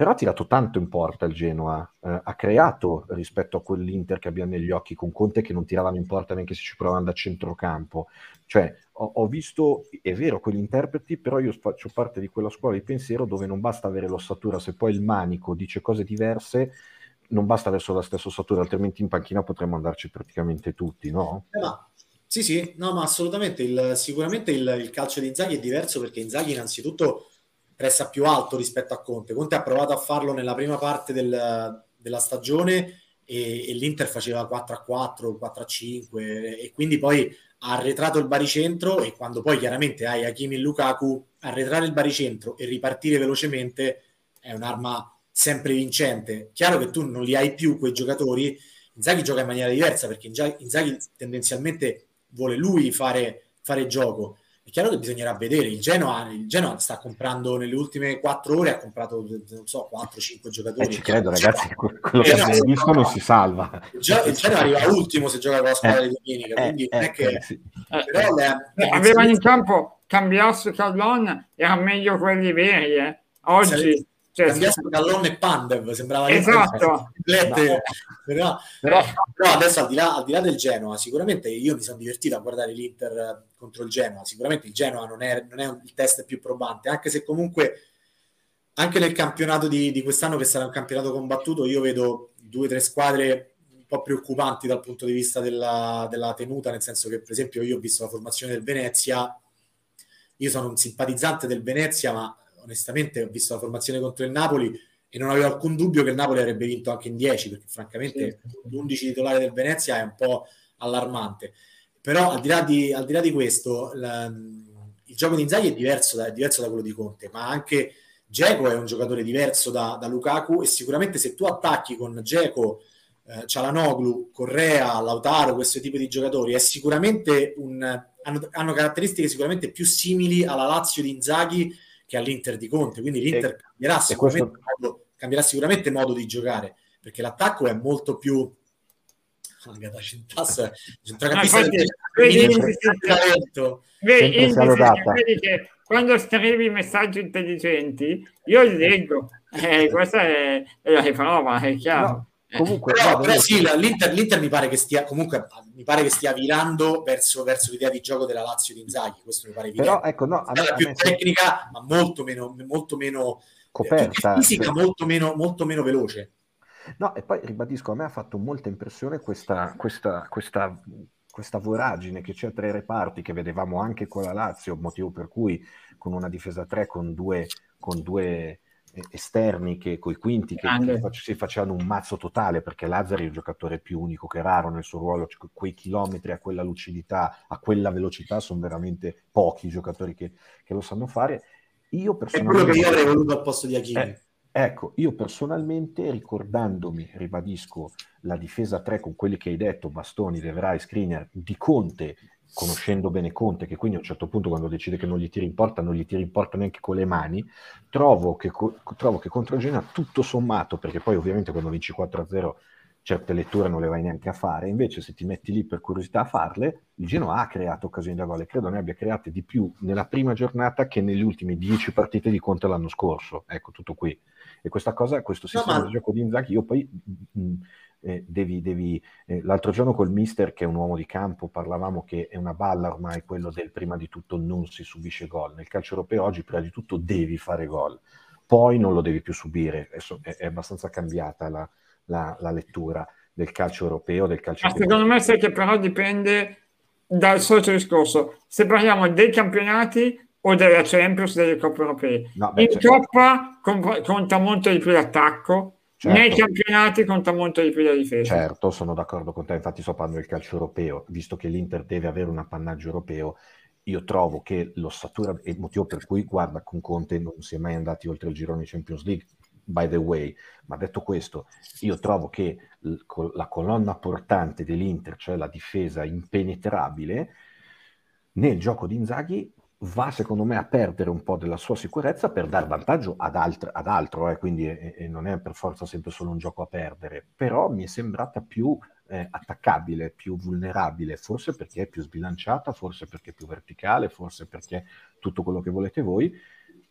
però ha tirato tanto in porta il Genoa, eh, ha creato rispetto a quell'Inter che abbiamo negli occhi con Conte che non tiravano in porta neanche se ci provavano da centrocampo. Cioè, ho, ho, visto, è vero, quegli interpreti, però io faccio parte di quella scuola di pensiero dove non basta avere l'ossatura, se poi il manico dice cose diverse, non basta avere solo la stessa ossatura, altrimenti in panchina potremmo andarci praticamente tutti, no? Eh, ma, sì, sì, no, ma assolutamente. Il, sicuramente il, il calcio di Inzaghi è diverso perché Inzaghi innanzitutto pressa più alto rispetto a Conte. Conte ha provato a farlo nella prima parte del, della stagione e, e, l'Inter faceva 4 a 4, 4 a 5 e quindi poi ha arretrato il baricentro e quando poi chiaramente hai Hakimi e Lukaku, arretrare il baricentro e ripartire velocemente è un'arma sempre vincente. Chiaro che tu non li hai più quei giocatori, Inzaghi gioca in maniera diversa perché Inzaghi tendenzialmente vuole lui fare, fare gioco è chiaro che bisognerà vedere. Il Genoa, il Genoa sta comprando nelle ultime quattro ore, ha comprato, non so, 4-5 giocatori. Eh, ci credo, ragazzi, cioè, quello che abbiamo visto non si salva. Il Genoa arriva ultimo se gioca con la squadra eh, di domenica, eh, quindi non è che... Sì. Però le, le avevano in campo Cambiasso e Callon, erano meglio quelli veri, eh. Oggi... Cioè, Gallone e Pandev sembrava esatto. No. Però, però, però, adesso al di, là, al di, là, del Genoa sicuramente io mi sono divertito a guardare l'Inter contro il Genoa sicuramente il Genoa non è, non è il test più probante anche se comunque anche nel campionato di, di, quest'anno che sarà un campionato combattuto io vedo due o tre squadre po' preoccupanti dal punto di vista della, della, tenuta, nel senso che per esempio io ho visto la formazione del Venezia, io sono un simpatizzante del Venezia, ma onestamente ho visto la formazione contro il Napoli e non avevo alcun dubbio che il Napoli avrebbe vinto anche in 10, perché francamente sì. l'11 titolare del Venezia è un po' allarmante. Però al di là di, al di, là di questo, la, il gioco di Inzaghi è diverso, da, è diverso da quello di Conte, ma anche Geco è un giocatore diverso da, da, Lukaku e sicuramente se tu attacchi con Geco, eh, Cialanoglu, Correa, Lautaro, questo tipo di giocatori, è sicuramente un, hanno, hanno, caratteristiche sicuramente più simili alla Lazio di Inzaghi che all'Inter di Conte, quindi l'Inter e, cambierà, sicuramente questo... modo, cambierà sicuramente modo di giocare, perché l'attacco è molto più centrocampista vedi, vedi, vedi che quando scrivi messaggi intelligenti, io li leggo. Eh, questa è, è la prova, è chiaro. No. Comunque, però, però sì, l'Inter, l'Inter, mi pare che stia comunque mi pare che stia virando verso, verso l'idea di gioco della Lazio di Inzaghi. Questo mi pare evidente. Però ecco, no, a me, più a me tecnica, ma molto meno, molto meno coperta, fisica, molto meno, molto meno veloce. No, e poi ribadisco, a me ha fatto molta impressione questa, questa, questa questa voragine che c'è tra i reparti che vedevamo anche con la Lazio, motivo per cui con una difesa 3 con due, con due eh, esterni che coi quinti che, che, si facevano un mazzo totale perché Lazzari è il giocatore più unico che raro nel suo ruolo cioè, quei chilometri a quella lucidità a quella velocità sono veramente pochi i giocatori che, che lo sanno fare. Io personalmente è quello che io avrei voluto al posto di Achille eh, ecco io personalmente ricordandomi ribadisco la difesa 3 con quelli che hai detto, Bastoni, Devrai, Skriniar, di Conte, conoscendo bene Conte, che quindi a un certo punto quando decide che non gli tiri in porta, non gli tiri in porta neanche con le mani, trovo che, trovo che contro Genoa tutto sommato, perché poi ovviamente quando vinci 4-0 certe letture non le vai neanche a fare, invece se ti metti lì per curiosità a farle, il Genoa ha creato occasioni da gol e credo ne abbia create di più nella prima giornata che negli ultimi 10 partite di Conte l'anno scorso, ecco tutto qui. E questa cosa, questo sistema no, ma... di gioco di Inzaghi, io poi... Mh, eh, devi, devi eh, l'altro giorno col mister che è un uomo di campo parlavamo che è una balla ormai quello del prima di tutto non si subisce gol. Nel calcio europeo oggi prima di tutto devi fare gol poi non lo devi più subire. Adesso è, è abbastanza cambiata la, la, la, lettura del calcio europeo del calcio Ma secondo me sai che però dipende dal solito discorso. Se parliamo dei campionati o della Champions delle coppe europee. No, beh, in certo. Coppa conta molto di più l'attacco Certo. Nei campionati conta molto di più la difesa. Certo, sono d'accordo con te, infatti sto parlando del calcio europeo, visto che l'Inter deve avere un appannaggio europeo, io trovo che l'ossatura, e il motivo per cui, guarda, con Conte non si è mai andati oltre il girone Champions League, by the way, ma detto questo, io trovo che la colonna portante dell'Inter, cioè la difesa impenetrabile, nel gioco di Inzaghi va secondo me a perdere un po' della sua sicurezza per dar vantaggio ad, alt- ad altro, eh, quindi eh, eh, non è per forza sempre solo un gioco a perdere, però mi è sembrata più eh, attaccabile, più vulnerabile, forse perché è più sbilanciata, forse perché è più verticale, forse perché tutto quello che volete voi,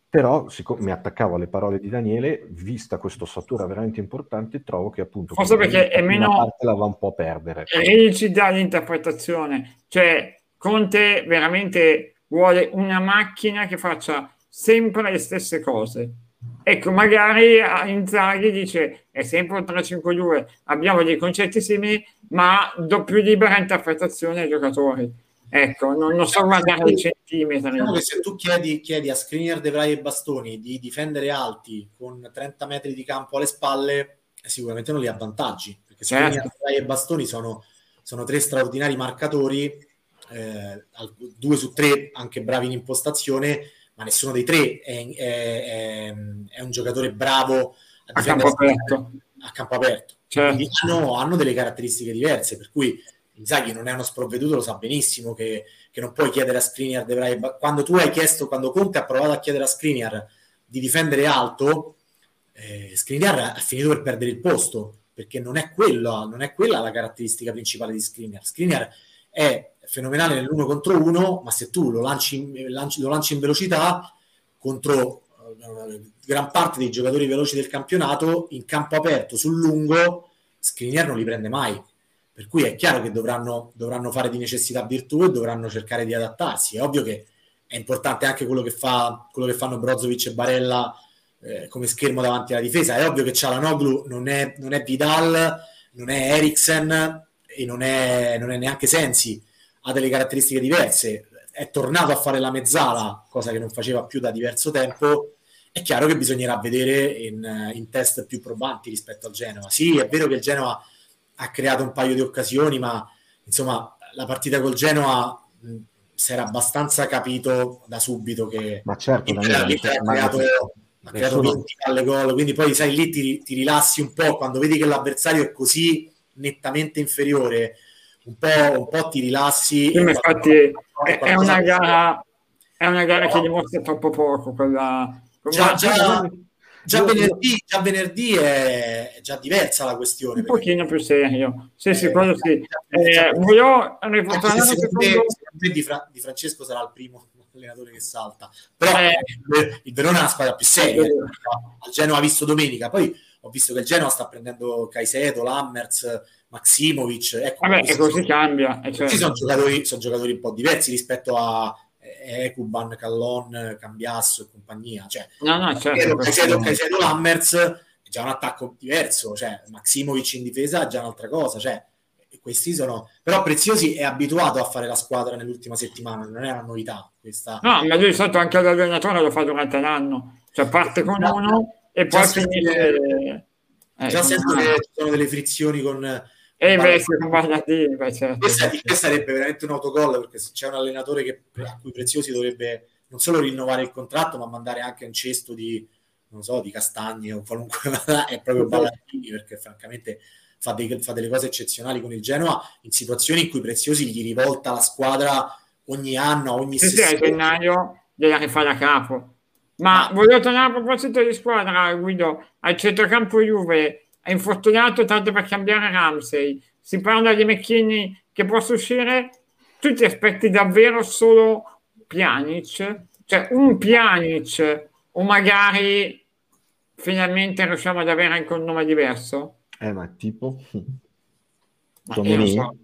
però siccome mi attaccavo alle parole di Daniele, vista questa ossatura veramente importante, trovo che appunto forse perché è meno parte la va un po' a perdere. Rigida l'interpretazione, cioè Conte veramente vuole una macchina che faccia sempre le stesse cose. Ecco, magari Inzaghi dice è sempre un 3-5-2, abbiamo dei concetti simili, ma do più libera interpretazione ai giocatori. Ecco, non, non so guardare i centimetri. Diciamo che se tu chiedi, chiedi a Skriniar, De Vrij e Bastoni di difendere alti con 30 metri di campo alle spalle, sicuramente non li avvantaggi, perché certo. Skriniar, De Vrij e Bastoni sono, sono tre straordinari marcatori eh, due su tre anche bravi in impostazione, ma nessuno dei tre è, è, è un giocatore bravo a, a campo aperto. A campo aperto. Certo. Hanno, hanno, delle caratteristiche diverse, per cui Inzaghi non è uno sprovveduto, lo sa benissimo che, che non puoi chiedere a Skriniar, dovrai, quando tu hai chiesto, quando Conte ha provato a chiedere a Skriniar di difendere alto, eh, Skriniar ha finito per perdere il posto, perché non è, quello, non è quella la caratteristica principale di Skriniar. Skriniar è fenomenale nell'uno contro uno, ma se tu lo lanci, lanci, lo lanci in velocità contro uh, gran parte dei giocatori veloci del campionato, in campo aperto, sul lungo, Skriniar non li prende mai. Per cui è chiaro che dovranno, dovranno fare di necessità virtù e dovranno cercare di adattarsi. È ovvio che è importante anche quello che, fa, quello che fanno Brozovic e Barella eh, come schermo davanti alla difesa. È ovvio che Cialanoglu non è, non è Vidal, non è Eriksen e non è, non è neanche Sensi, ha delle caratteristiche diverse, è tornato a fare la mezzala, cosa che non faceva più da diverso tempo, è chiaro che bisognerà vedere in, in test più probanti rispetto al Genoa. Sì, è vero che il Genoa ha creato un paio di occasioni, ma insomma la partita col Genoa si era abbastanza capito da subito che ma certo, ma l'Inter ha creato, ha creato 20 palle gol, quindi poi sai lì ti, ti rilassi un po' quando vedi che l'avversario è così nettamente inferiore, un po', un po ti rilassi. Sì, infatti è, è, una gara, è una gara che dimostra troppo poco quella Già, già, già, venerdì, già, venerdì, è già diversa la questione. Un pochino più serio. Sì, sì, quello sì. Eh, voglio riportare secondo... di, Fra- di Francesco sarà il primo allenatore che salta. Però eh, il Verona è una squadra più seria. Eh, al Genoa ha visto domenica. Poi ho visto che il Genoa sta prendendo Caicedo, Lammers, Maximovic. Ecco, Vabbè, e così cambia. Cioè... Sono giocatori, sono giocatori un po' diversi rispetto a Ecuban, Callon, Cambiasso e compagnia. Cioè, no, no, certo, Caicedo, Caicedo Lammers è già un attacco diverso, cioè Maximovic in difesa è già un'altra cosa, cioè questi sono però Preziosi è abituato a fare la squadra nell'ultima settimana non è una novità questa no ma lui è stato anche l'allenatore lo fa durante l'anno cioè parte con uno e poi finisce eh, già sento che ci sono delle frizioni con e invece Bernardini certo. sarebbe veramente un autogol perché se c'è un allenatore che, a cui Preziosi dovrebbe non solo rinnovare il contratto ma mandare anche un cesto di non so di castagni o qualunque è proprio Ballardini perché francamente fa, dei, fa, delle cose eccezionali con il Genoa in situazioni in cui Preziosi gli rivolta la squadra ogni anno ogni sì, sì, a gennaio deve rifare a capo. Ma, ma voglio tornare a proposito di squadra Guido al centrocampo Juve è infortunato tanto per cambiare Ramsey, si parla di McKinney che possa uscire, tu ti aspetti davvero solo Pjanic, cioè un Pjanic o magari finalmente riusciamo ad avere anche un nome diverso? Eh, ma tipo? Ma so.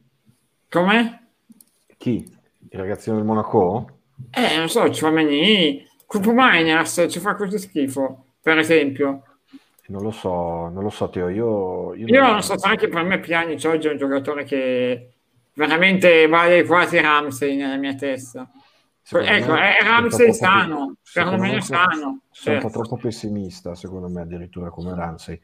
Come? Chi? Il ragazzino del Monaco? Eh, non so, Ciomeni, Cupo Miners ci fa così schifo, per esempio. Non lo so, non lo so, Teo. Io, io, io non, non so, anche per me Pjanic oggi è un giocatore che veramente vale quasi Ramsey nella mia testa. Secondo ecco, è Ramsey sano, perlomeno sano. Sono certo. un po' troppo pessimista, secondo me, addirittura come Ramsey.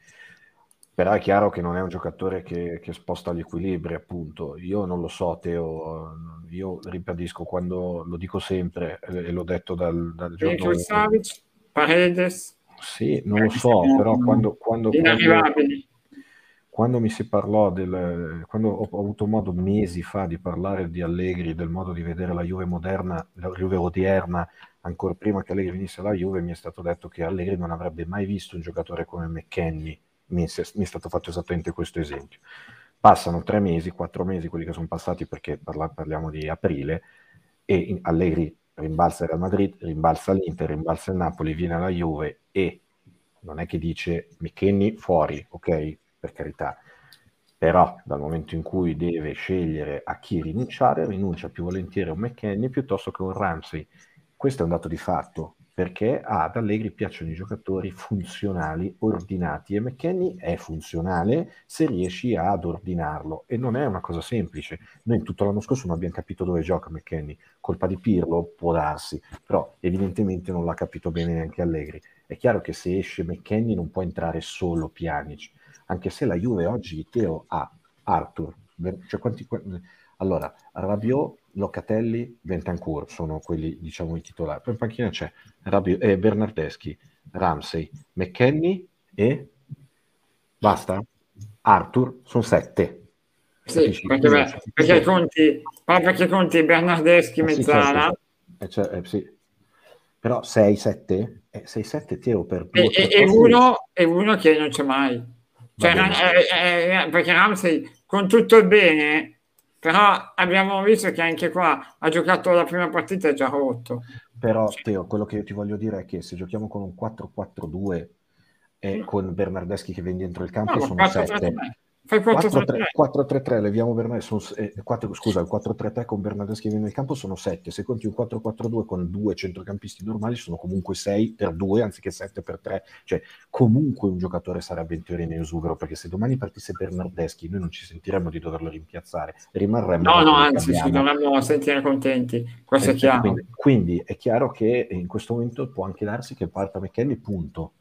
Però è chiaro che non è un giocatore che, che sposta gli equilibri, appunto. Io non lo so, Teo. Io ribadisco quando lo dico sempre, e l'ho detto dal, dal giorno... Savic, Paredes sì, non lo so, però quando, quando, quando, quando mi si parlò del... quando ho, avuto modo mesi fa di parlare di Allegri, del modo di vedere la Juve moderna, la Juve odierna, ancora prima che Allegri venisse alla Juve, mi è stato detto che Allegri non avrebbe mai visto un giocatore come McKenny. Mi è, mi è stato fatto esattamente questo esempio. Passano tre mesi, quattro mesi, quelli che sono passati perché parla, parliamo di aprile, e Allegri rimbalza il Real Madrid, rimbalza l'Inter, rimbalza il Napoli, viene alla Juve e non è che dice McKenny fuori, ok, per carità, però dal momento in cui deve scegliere a chi rinunciare, rinuncia più volentieri a un McKenny piuttosto che a un Ramsey. Questo è un dato di fatto perché ad Allegri piacciono i giocatori funzionali, ordinati e McKenny è funzionale se riesci ad ordinarlo e non è una cosa semplice. Noi tutto l'anno scorso non abbiamo capito dove gioca McKenny, colpa di Pirlo può darsi, però evidentemente non l'ha capito bene neanche Allegri. È chiaro che se esce McKenny non può entrare solo Pjanic, anche se la Juve oggi Teo ha Arthur, cioè quanti, allora Rabiot Locatelli, Ventancur sono quelli, diciamo, i titolari. Poi in panchina c'è Rabi- eh, Bernardeschi, Ramsey, McKenny e basta. Arthur, sono sette. Sì, perché, beh, perché conti, perché conti Bernardeschi, Mezzana. Eh, cioè, eh, sì. Però 6-7? 6-7 Teo per due, e, e, uno, e uno che non c'è mai. Cioè, eh, eh, perché Ramsey, con tutto il bene, però abbiamo visto che anche qua ha giocato la prima partita e già rotto. Però Teo, quello che io ti voglio dire è che se giochiamo con un 4-4-2 e con Bernardeschi che viene dentro il campo no, sono 7. Fai 4-3-3. leviamo Bernardeschi, eh, 4, scusa, il 4-3-3 con Bernardeschi nel campo sono 7, se conti un 4-4-2 con due centrocampisti normali sono comunque 6 per 2 anziché 7 per 3, cioè comunque un giocatore sarebbe in teoria in esubero, perché se domani partisse Bernardeschi noi non ci sentiremmo di doverlo rimpiazzare, rimarremmo... No, no, anzi ci dovremmo sentire contenti, questo è chiaro. Quindi, quindi è chiaro che in questo momento può anche darsi che parta McKenny, punto.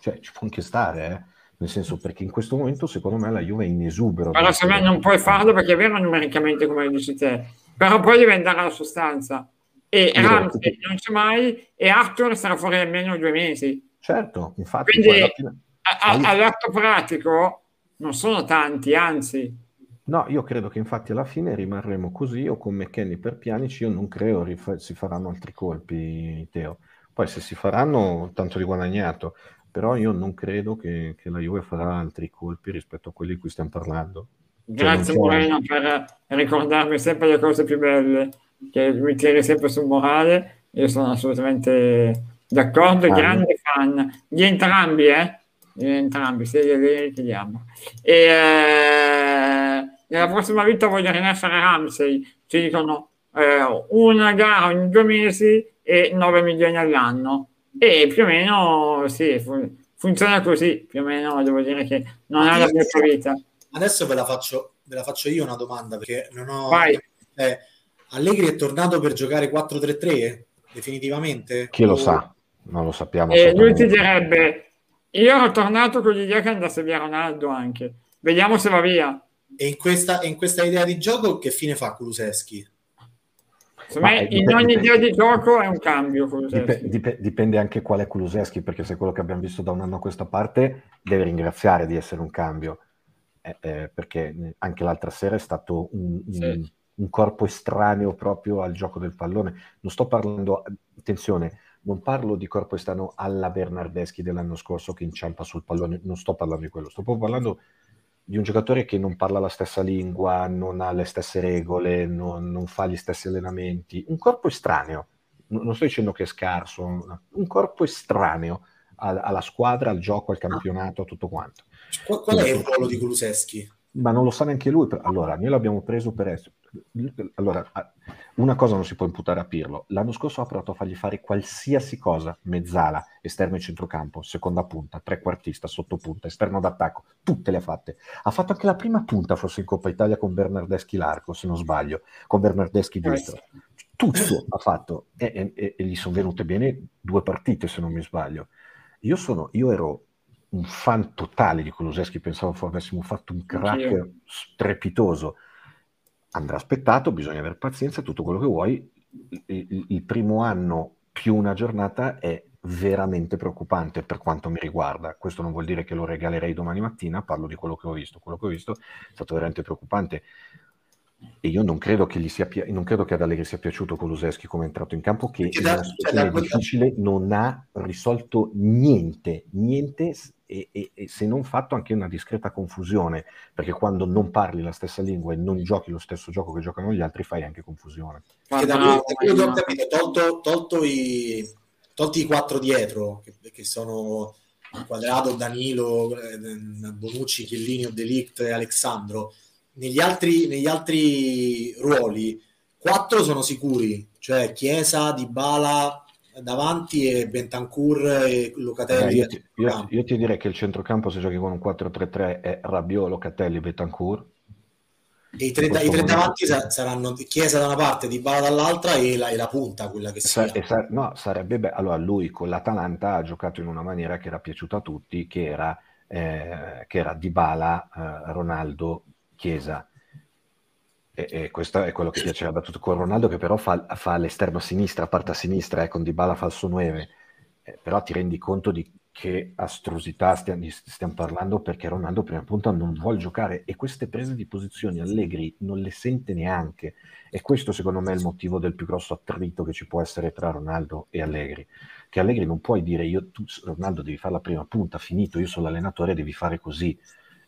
Cioè ci può anche stare, eh nel senso perché in questo momento secondo me la Juve è in esubero. Allora secondo me non puoi farlo perché è vero numericamente come dici te, però poi devi andare alla sostanza. E Ramsey non c'è mai e Arthur sarà fuori almeno due mesi. Certo, infatti. Quindi fine... a, a, all'atto pratico non sono tanti, anzi. No, io credo che infatti alla fine rimarremo così o con McKenny per Pianici, io non credo rif- si faranno altri colpi, Teo. Poi se si faranno, tanto di guadagnato però io non credo che, che, la Juve farà altri colpi rispetto a quelli di cui stiamo parlando. Cioè, Grazie Moreno per ricordarmi sempre le cose più belle, che mi tiri sempre sul morale, io sono assolutamente d'accordo, ah, grande fan di entrambi, eh? Di entrambi, sia di Allegri che di Amo. E eh, nella prossima vita voglio rinascere Ramsey, ci dicono eh, una gara ogni due mesi e 9 milioni all'anno e più o meno sì, fun- funziona così, più o meno devo dire che non ha la mia vita. Adesso ve la, faccio, ve la faccio io una domanda perché non ho... Vai. Eh, Allegri è tornato per giocare 4-3-3 definitivamente? Chi lo sa, non lo sappiamo. E lui ti direbbe, io ero tornato con l'idea che andasse via Ronaldo anche, vediamo se va via. E in questa, in questa idea di gioco che fine fa Kuluseschi? Me, in dipende, ogni idea di gioco è un cambio. Dip, dip, dipende anche qual è Kuluseschi, perché se quello che abbiamo visto da un anno a questa parte deve ringraziare di essere un cambio, eh, eh, perché anche l'altra sera è stato un, sì. un, un, corpo estraneo proprio al gioco del pallone. Non sto parlando, attenzione, non parlo di corpo estraneo alla Bernardeschi dell'anno scorso che inciampa sul pallone, non sto parlando di quello, sto proprio parlando di un giocatore che non parla la stessa lingua, non ha le stesse regole, non, non fa gli stessi allenamenti, un corpo estraneo, non sto dicendo che è scarso, un corpo estraneo alla squadra, al gioco, al campionato, a tutto quanto. Qual, qual è il ruolo di Kuluseschi? Ma non lo sa neanche lui. Allora, noi l'abbiamo preso per essere... Allora, una cosa non si può imputare a Pirlo. L'anno scorso ha provato a fargli fare qualsiasi cosa, mezzala, esterno e centrocampo, seconda punta, trequartista, sottopunta, esterno d'attacco, tutte le ha fatte. Ha fatto anche la prima punta, forse in Coppa Italia, con Bernardeschi l'arco, se non sbaglio, con Bernardeschi dietro. Tutto ha fatto e, e, e gli sono venute bene due partite, se non mi sbaglio. Io, sono, io ero un fan totale di Kuluseschi, pensavo avessimo fatto un crack Anch'io. strepitoso. Andrà aspettato, bisogna avere pazienza, tutto quello che vuoi. Il, il, primo anno più una giornata è veramente preoccupante per quanto mi riguarda. Questo non vuol dire che lo regalerei domani mattina, parlo di quello che ho visto. Quello che ho visto è stato veramente preoccupante. E io non credo che, gli sia, non credo che ad Allegri sia piaciuto Kuluseschi come è entrato in campo, che in una situazione difficile non ha risolto niente, niente e, e, e, se non fatto anche una discreta confusione, perché quando non parli la stessa lingua e non giochi lo stesso gioco che giocano gli altri fai anche confusione. Da quello, che ho capito, tolto, tolto i, tolti i quattro dietro, che, che sono Quadrado, Danilo, eh, Bonucci, Chiellini, Delict e Alessandro, negli altri, negli altri ruoli, quattro sono sicuri, cioè Chiesa, Dybala, davanti e Bentancur e Locatelli. Eh, io, ti, io, io, ti, direi che il centrocampo se giochi con un 4-3-3 è Rabiot, Locatelli e Bentancur. E i tre, i tre davanti saranno Chiesa da una parte, Dybala dall'altra e la, e la punta, quella che sia. Sa, no, sarebbe bello. Allora, lui con l'Atalanta ha giocato in una maniera che era piaciuta a tutti, che era, eh, che era Dybala, eh, Ronaldo, Chiesa. E, e, questo è quello che piaceva da tutto con Ronaldo, che però fa, fa l'esterno a sinistra, parte a sinistra, eh, con Dybala falso 9. Eh, però ti rendi conto di che astrosità stiamo, stiamo, parlando perché Ronaldo prima punta non vuole giocare e queste prese di posizioni Allegri non le sente neanche. E questo secondo me è il motivo del più grosso attrito che ci può essere tra Ronaldo e Allegri. Che Allegri non puoi dire io tu Ronaldo devi fare la prima punta finito io sono l'allenatore devi fare così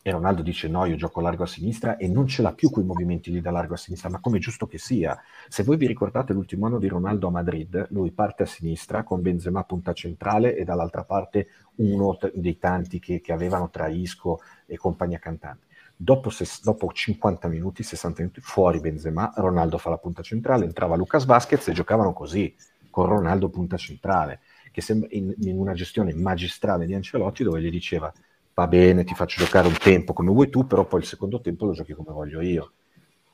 e Ronaldo dice no, io gioco largo a sinistra e non ce l'ha più quei movimenti lì da largo a sinistra, ma come giusto che sia. Se voi vi ricordate l'ultimo anno di Ronaldo a Madrid, lui parte a sinistra con Benzema punta centrale e dall'altra parte uno dei tanti che, che avevano tra Isco e compagnia cantante. dopo, ses- dopo 50 minuti, 60 minuti, fuori Benzema, Ronaldo fa la punta centrale, entrava Lucas Vasquez e giocavano così, con Ronaldo punta centrale, che sembra in, in una gestione magistrale di Ancelotti dove gli diceva va bene, ti faccio giocare un tempo come vuoi tu, però poi il secondo tempo lo giochi come voglio io.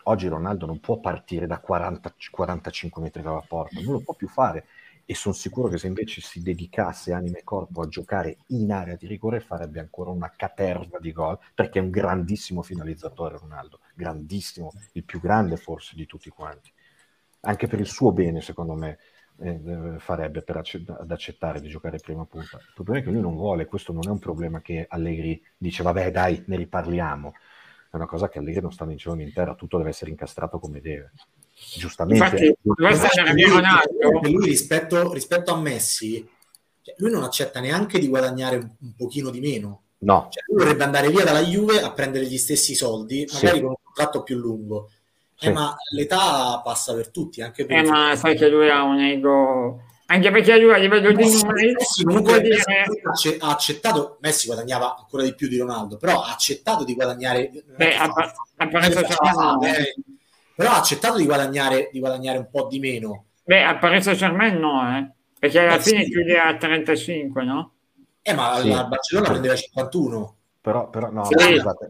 Oggi Ronaldo non può partire da 40, 45 metri dalla porta, non lo può più fare e sono sicuro che se invece si dedicasse anima e corpo a giocare in area di rigore farebbe ancora una caterva di gol perché è un grandissimo finalizzatore Ronaldo, grandissimo, il più grande forse di tutti quanti. Anche per il suo bene, secondo me, eh, farebbe per accett- ad accettare di giocare prima punta. Il problema è che lui non vuole, questo non è un problema che Allegri dice vabbè dai, ne riparliamo. È una cosa che Allegri non sta né in cielo né in terra, tutto deve essere incastrato come deve giustamente Infatti, lui, lui rispetto, rispetto, a Messi cioè, lui non accetta neanche di guadagnare un, un pochino di meno no. Cioè, lui vorrebbe andare via dalla Juve a prendere gli stessi soldi magari sì. con un contratto più lungo eh, sì. eh, ma l'età passa per tutti anche per eh, ma sai che lui ha un ego anche perché lui a livello di numeri Messi comunque dire... Ha accettato Messi guadagnava ancora di più di Ronaldo però ha accettato di guadagnare Beh, a, a, a, a, però ha accettato di guadagnare, di guadagnare un po' di meno. Beh, a Paris Saint-Germain no, eh? perché alla eh, fine sì. chiude a 35, no? Eh, ma sì. al Barcellona prendeva 51. Però, però no, sì.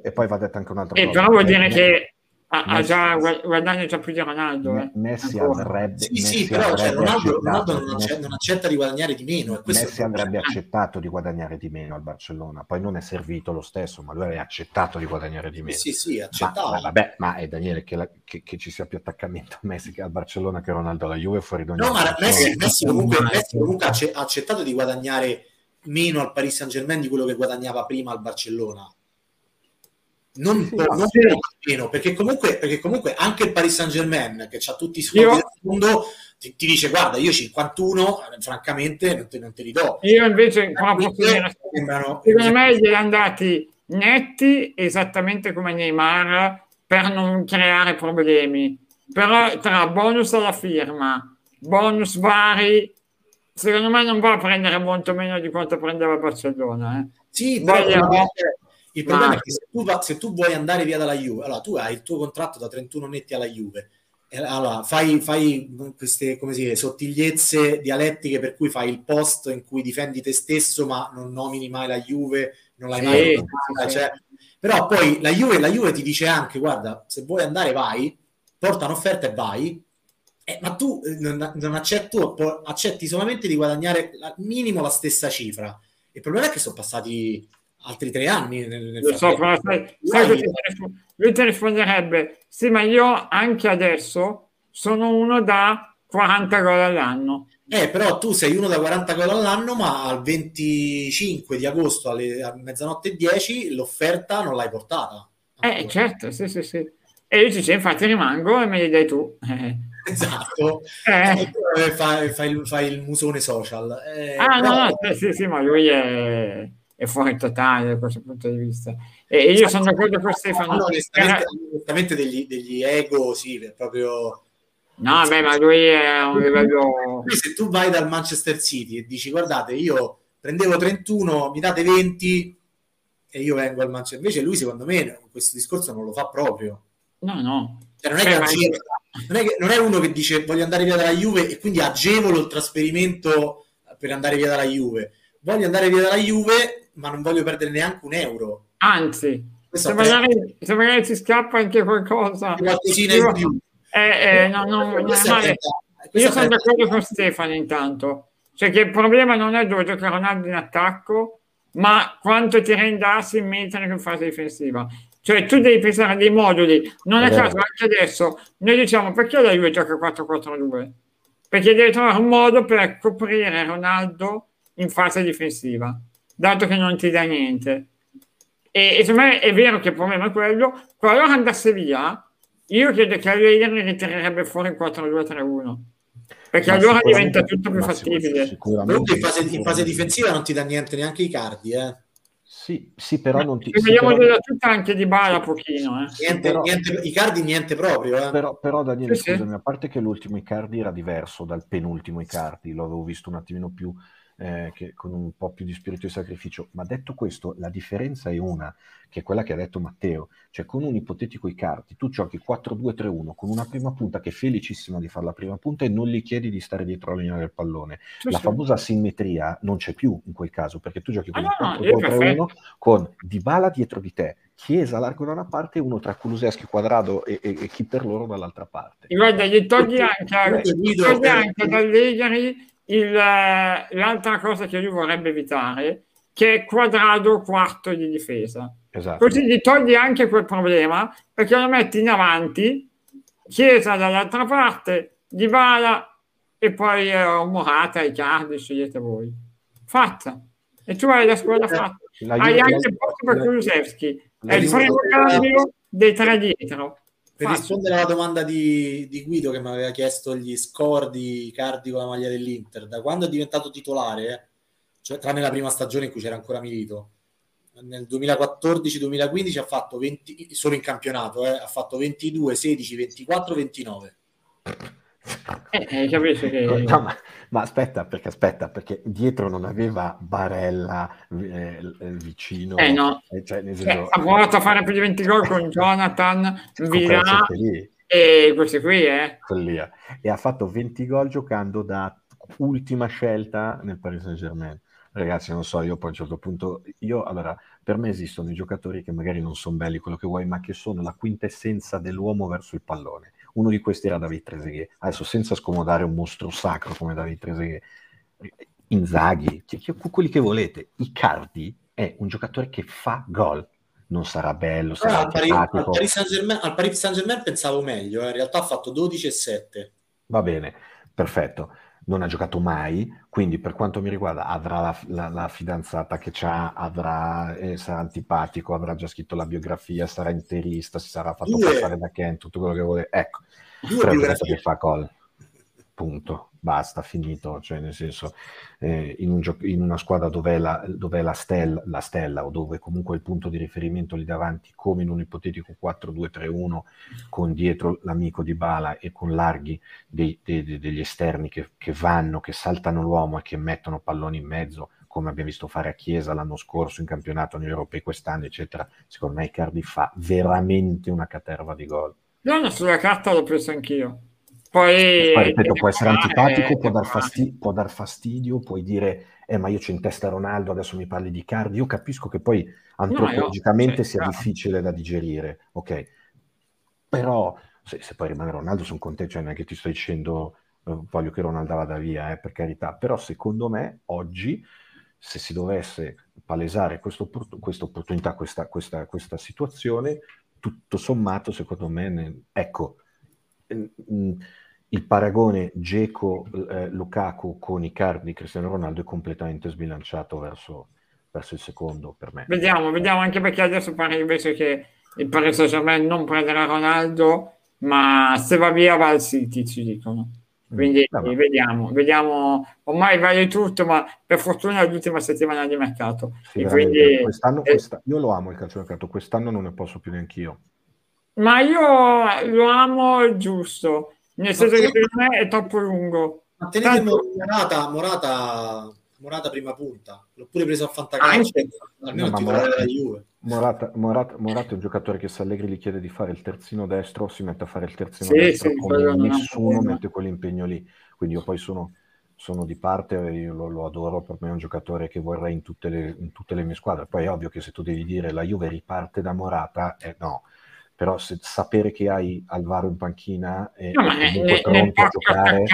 e poi va detto anche un'altra eh, cosa. Però vuol dire che ha, ha già guadagna già più di Ronaldo. Eh. Messi avrebbe, sì, Messi sì, però cioè, Ronaldo, Ronaldo non, accetta, non, accetta, di guadagnare di meno. Messi avrebbe accettato di guadagnare di meno al Barcellona, poi non è servito lo stesso, ma lui aveva accettato di guadagnare di meno. Sì, sì, accettava. Ma, ma vabbè, ma è Daniele che, la, che, che, ci sia più attaccamento a Messi che al Barcellona che Ronaldo alla Juve fuori da ogni No, ma Messi, Messi, comunque, Messi comunque ha accettato di guadagnare meno al Paris Saint Germain di quello che guadagnava prima al Barcellona non, sì, non sì. meno, perché comunque, perché comunque anche il Paris Saint Germain che ha tutti i soldi io... del mondo ti, ti, dice guarda io 51 francamente non te, non te li do io invece sembrano... secondo me gli è andati netti esattamente come Neymar per non creare problemi però tra bonus alla firma bonus vari secondo me non va a prendere molto meno di quanto prendeva Barcellona eh. sì, però Voglio... Il problema è che tu, se tu, vuoi andare via dalla Juve, allora tu hai il tuo contratto da 31 netti alla Juve, allora fai, fai queste come si dice, sottigliezze dialettiche per cui fai il post in cui difendi te stesso ma non nomini mai la Juve, non l'hai sì, mai nominata, cioè, però poi la Juve, la Juve ti dice anche guarda se vuoi andare vai, porta un'offerta e vai, eh, ma tu eh, non, non accetti, accetti solamente di guadagnare al minimo la stessa cifra. Il problema è che sono passati altri tre anni. Nel, nel so, sai, sai lui ti risponderebbe, sì, ma io anche adesso sono uno da 40 gol all'anno. Eh, però tu sei uno da 40 gol all'anno, ma al 25 di agosto alle, a mezzanotte e 10 l'offerta non l'hai portata. Eh, certo, sì, sì, sì. E io dice, infatti rimango e me li dai tu. Eh. Esatto. Eh. eh fai, fai, fai, il musone social. Eh, ah, però... no, no, sì, sì, ma lui è è fuori totale da questo punto di vista. E io sono d'accordo con Stefano. No, onestamente, onestamente degli, degli, ego, sì, proprio... No, beh, ma lui è un livello... Se tu vai dal Manchester City e dici, guardate, io prendevo 31, mi date 20 e io vengo al Manchester... Invece lui, secondo me, questo discorso non lo fa proprio. No, no. Cioè, non, è beh, agevolo, non, è che, non è uno che dice voglio andare via dalla Juve e quindi agevolo il trasferimento per andare via dalla Juve. Voglio andare via dalla Juve ma non voglio perdere neanche un euro. Anzi, se magari, se magari, ci scappa anche qualcosa, qualcosina in più. Eh, eh, no, no, non è male. Io sono d'accordo con Stefano intanto, cioè che il problema non è dove gioca Ronaldo in attacco, ma quanto ti rende asimmetrico in fase difensiva. Cioè tu devi pensare a dei moduli, non a caso anche adesso noi diciamo perché la Juve gioca 4-4-2? Perché deve trovare un modo per coprire Ronaldo in fase difensiva dato che non ti dà niente. E, e secondo me è vero che il problema è quello. Qualora andasse via, io credo che Allegri ritirerebbe fuori il 4-2-3-1 perché ma allora diventa tutto più fattibile. Comunque in fase, in fase, difensiva non ti dà niente neanche i cardi, eh. Sì, sì, però non ti... Sì, vediamo però... tutta anche di bala pochino. Eh. Niente, però... niente, I cardi niente proprio. Eh. Però, però Daniele, sì, scusami, sì. a parte che l'ultimo Icardi era diverso dal penultimo Icardi, lo avevo visto un attimino più eh, che, con un po' più di spirito di sacrificio. Ma detto questo, la differenza è una, che è quella che ha detto Matteo, cioè con un ipotetico Icardi, tu giochi 4-2-3-1 con una prima punta che è felicissima di fare la prima punta e non gli chiedi di stare dietro la linea del pallone. Sì, la sì. famosa simmetria non c'è più in quel caso, perché tu giochi con ah, un 4-2-3-1 no, con Dybala dietro di te, Chiesa largo da una parte e uno tra Kuluseschi, Quadrado e, e, e, chi per loro dall'altra parte. Guarda, gli togli anche, gli togli anche dall'Egari il, l'altra cosa che lui vorrebbe evitare, che è quadrato quarto di difesa. Esatto. Così gli togli anche quel problema, perché lo metti in avanti, Chiesa dall'altra parte, Di Bala e poi eh, Morata, Icardi, scegliete voi. Fatta. E tu hai la squadra eh, fatta. La hai anche il posto per Kulusevski. È il primo cambio dei tre dietro. Per rispondere alla domanda di, di, Guido che mi aveva chiesto gli score di Cardi con la maglia dell'Inter, da quando è diventato titolare, cioè tranne la prima stagione in cui c'era ancora Milito, nel 2014-2015 ha fatto 20, solo in campionato, eh, ha fatto 22, 16, 24, 29. Eh, eh, capisci che... No, ma, ma, aspetta, perché aspetta, perché dietro non aveva Barella eh, vicino. Eh no, eh, cioè, cioè, senso... ha provato a fare più di 20 gol con Jonathan, Villa e questi qui, eh. Follia. E ha fatto 20 gol giocando da ultima scelta nel Paris Saint-Germain. Ragazzi, non so, io poi a un certo punto, io allora, per me esistono i giocatori che magari non sono belli, quello che vuoi, ma che sono la quintessenza dell'uomo verso il pallone uno di questi era David Trezeguet. Adesso senza scomodare un mostro sacro come David Trezeguet, Inzaghi, quelli che volete, Icardi è un giocatore che fa gol. Non sarà bello, sarà ah, al, Paris, al, Paris Saint-Germain, al Paris Saint-Germain pensavo meglio, eh. in realtà ha fatto 12 e 7. Va bene, perfetto non ha giocato mai, quindi per quanto mi riguarda avrà la, la, la fidanzata che c'ha, avrà, eh, sarà antipatico, avrà già scritto la biografia, sarà interista, si sarà fatto Due. passare da Ken, tutto quello che vuole. Ecco, Fred che fa gol. Punto basta, finito, cioè nel senso eh, in, un gio- in, una squadra dove è, la, dove è la, stella, la, stella, o dove comunque il punto di riferimento lì davanti, come in un ipotetico 4-2-3-1 con dietro l'amico di Bala e con larghi dei, dei, dei, degli esterni che, che vanno, che saltano l'uomo e che mettono palloni in mezzo, come abbiamo visto fare a Chiesa l'anno scorso in campionato negli europei quest'anno, eccetera, secondo me Icardi fa veramente una caterva di gol. No, sulla carta l'ho preso anch'io. Poi, Poi ripeto, può essere antipatico, può dar, fastidio, può dar, fastidio, puoi dire, eh, ma io c'ho in testa Ronaldo, adesso mi parli di Cardi. Io capisco che poi antropologicamente no, io, sia cioè, difficile da digerire, ok? Però se, se poi rimane Ronaldo sono contento, cioè neanche ti sto dicendo eh, voglio che Ronaldo vada via, eh, per carità. Però secondo me oggi, se si dovesse palesare questa opportunità, questa, questa, questa situazione, tutto sommato, secondo me, ne, ecco, il paragone Geco eh, Lukaku con Icardi Cristiano Ronaldo è completamente sbilanciato verso, verso, il secondo per me. Vediamo, vediamo anche perché adesso pare invece che il Paris Saint-Germain non prenderà Ronaldo, ma se va via va al City, ci dicono. Mm, quindi mm, vediamo, vediamo, ormai vale tutto, ma per fortuna è l'ultima settimana di mercato. Sì, quindi, quest'anno, eh, questa, io lo amo il calcio mercato, quest'anno non ne posso più neanche io ma io lo amo giusto, nel senso che per me è troppo lungo. Ma tenete Tanto... Morata, Morata, Morata prima punta, l'ho pure preso a Fantacalcio, almeno no, Morata, Morata, Morata, Morata, è un giocatore che se Allegri gli chiede di fare il terzino destro, si mette a fare il terzino sì, destro, sì, come nessuno mette quell'impegno lì. Quindi io poi sono, sono di parte, io lo, lo, adoro, per me è un giocatore che vorrei in tutte, le, in tutte le mie squadre. Poi è ovvio che se tu devi dire la Juve riparte da Morata, eh, no, però se, sapere che hai Alvaro in panchina e no, è nel, pronto a giocare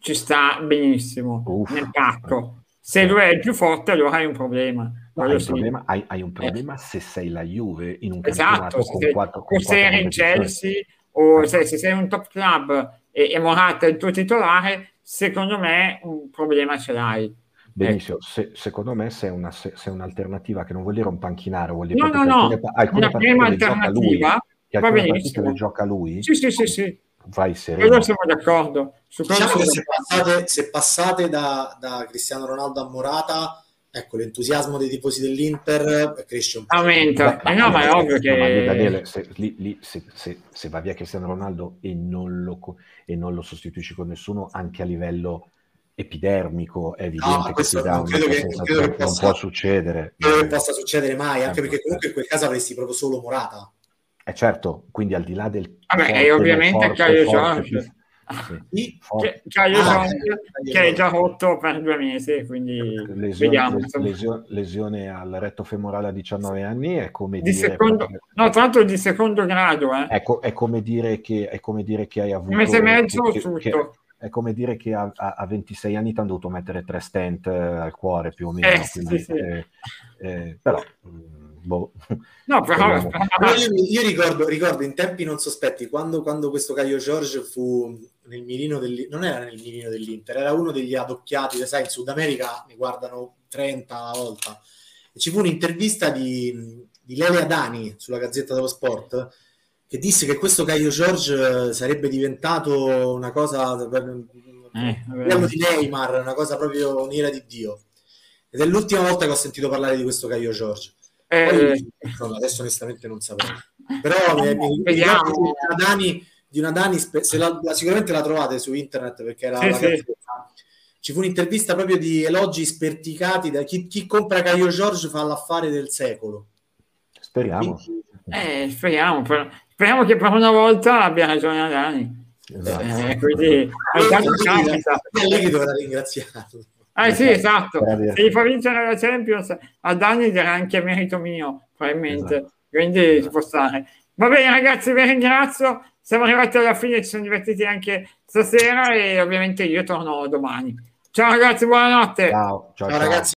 ci sta benissimo Uff, nel pacco. se lui è il più forte allora hai un problema. No, hai, un problema, hai, hai, un problema, eh. se sei la Juve in un esatto, con se, quattro, con o sei in Chelsea o se, se, sei un top club e, e Morata è il tuo titolare, secondo me un problema ce l'hai. Benissimo, se, secondo me se è, una, se, se è, un'alternativa che non vuol dire un panchinaro, vuol dire no, no, no. alcune, alcune una prima alternativa lui, va benissimo. gioca lui. Sì, sì, sì, sì. Vai sereno. Siamo d'accordo. Su diciamo che se passate, se passate da, da, Cristiano Ronaldo a Morata, ecco, l'entusiasmo dei tifosi dell'Inter cresce un po'. Aumenta. Beh, eh no, ma è ovvio che... Daniele, se, lì, lì, se, se, se, va via Cristiano Ronaldo e non, lo, e non lo sostituisci con nessuno, anche a livello epidermico, è evidente No, che ti dà credo che- credo che che non possa- può succedere. Credo che possa succedere mai, anche Eh, perché comunque in quel caso avresti proprio solo Morata. Eh certo, quindi al di là del... Vabbè, forte, e ovviamente Caio forte, Giorgio. sì. Che, Ah, Caio che è già rotto per due mesi, quindi Lesione, vediamo. les- insomma. lesio- lesione al retto femorale a 19 anni è come Di dire... secondo, no, tra l'altro di secondo grado, eh. Ecco, è come dire che, è come dire che hai avuto... un mese e mezzo che- tutto. che- è come dire che a, a- a 26 anni ti hanno dovuto mettere tre stent eh, al cuore più o meno. Eh, sì, quindi, sì. eh, eh, però, mm, boh. No, però, io, io ricordo, ricordo in tempi non sospetti quando, quando questo Caio Giorgio fu nel mirino del, non era nel mirino dell'Inter, era uno degli adocchiati, sai, in Sud America ne guardano 30 a volta. E ci fu un'intervista di, di Lele Adani sulla Gazzetta dello Sport che disse che questo Caio Giorgio sarebbe diventato una cosa Eh, parliamo di Neymar, una cosa proprio un'ira di Dio. Ed è l'ultima volta che ho sentito parlare di questo Caio Giorgio. eh, Poi, insomma, adesso onestamente non saprei. Però mi, mi- mi Vediamo. di una Dani, di una Dani la- sicuramente la trovate su internet perché era Sì, la sì. Ci fu un'intervista proprio di elogi sperticati da chi, chi compra Caio Giorgio fa l'affare del secolo. Speriamo. Quindi, eh, speriamo, per- speriamo che per una volta abbia ragione Adani. Esatto. Eh, quindi, ogni tanto capita. è lì che dovrà ringraziarlo. Eh sì, esatto. Bravi. Se gli fa vincere la Champions, a Dani dirà anche merito mio, probabilmente. Esatto. Quindi ci può stare. Va bene, ragazzi, vi ringrazio. Siamo arrivati alla fine, ci siamo divertiti anche stasera e ovviamente io torno domani. Ciao ragazzi, buonanotte. Ciao, ciao, Ciao ciao. ragazzi.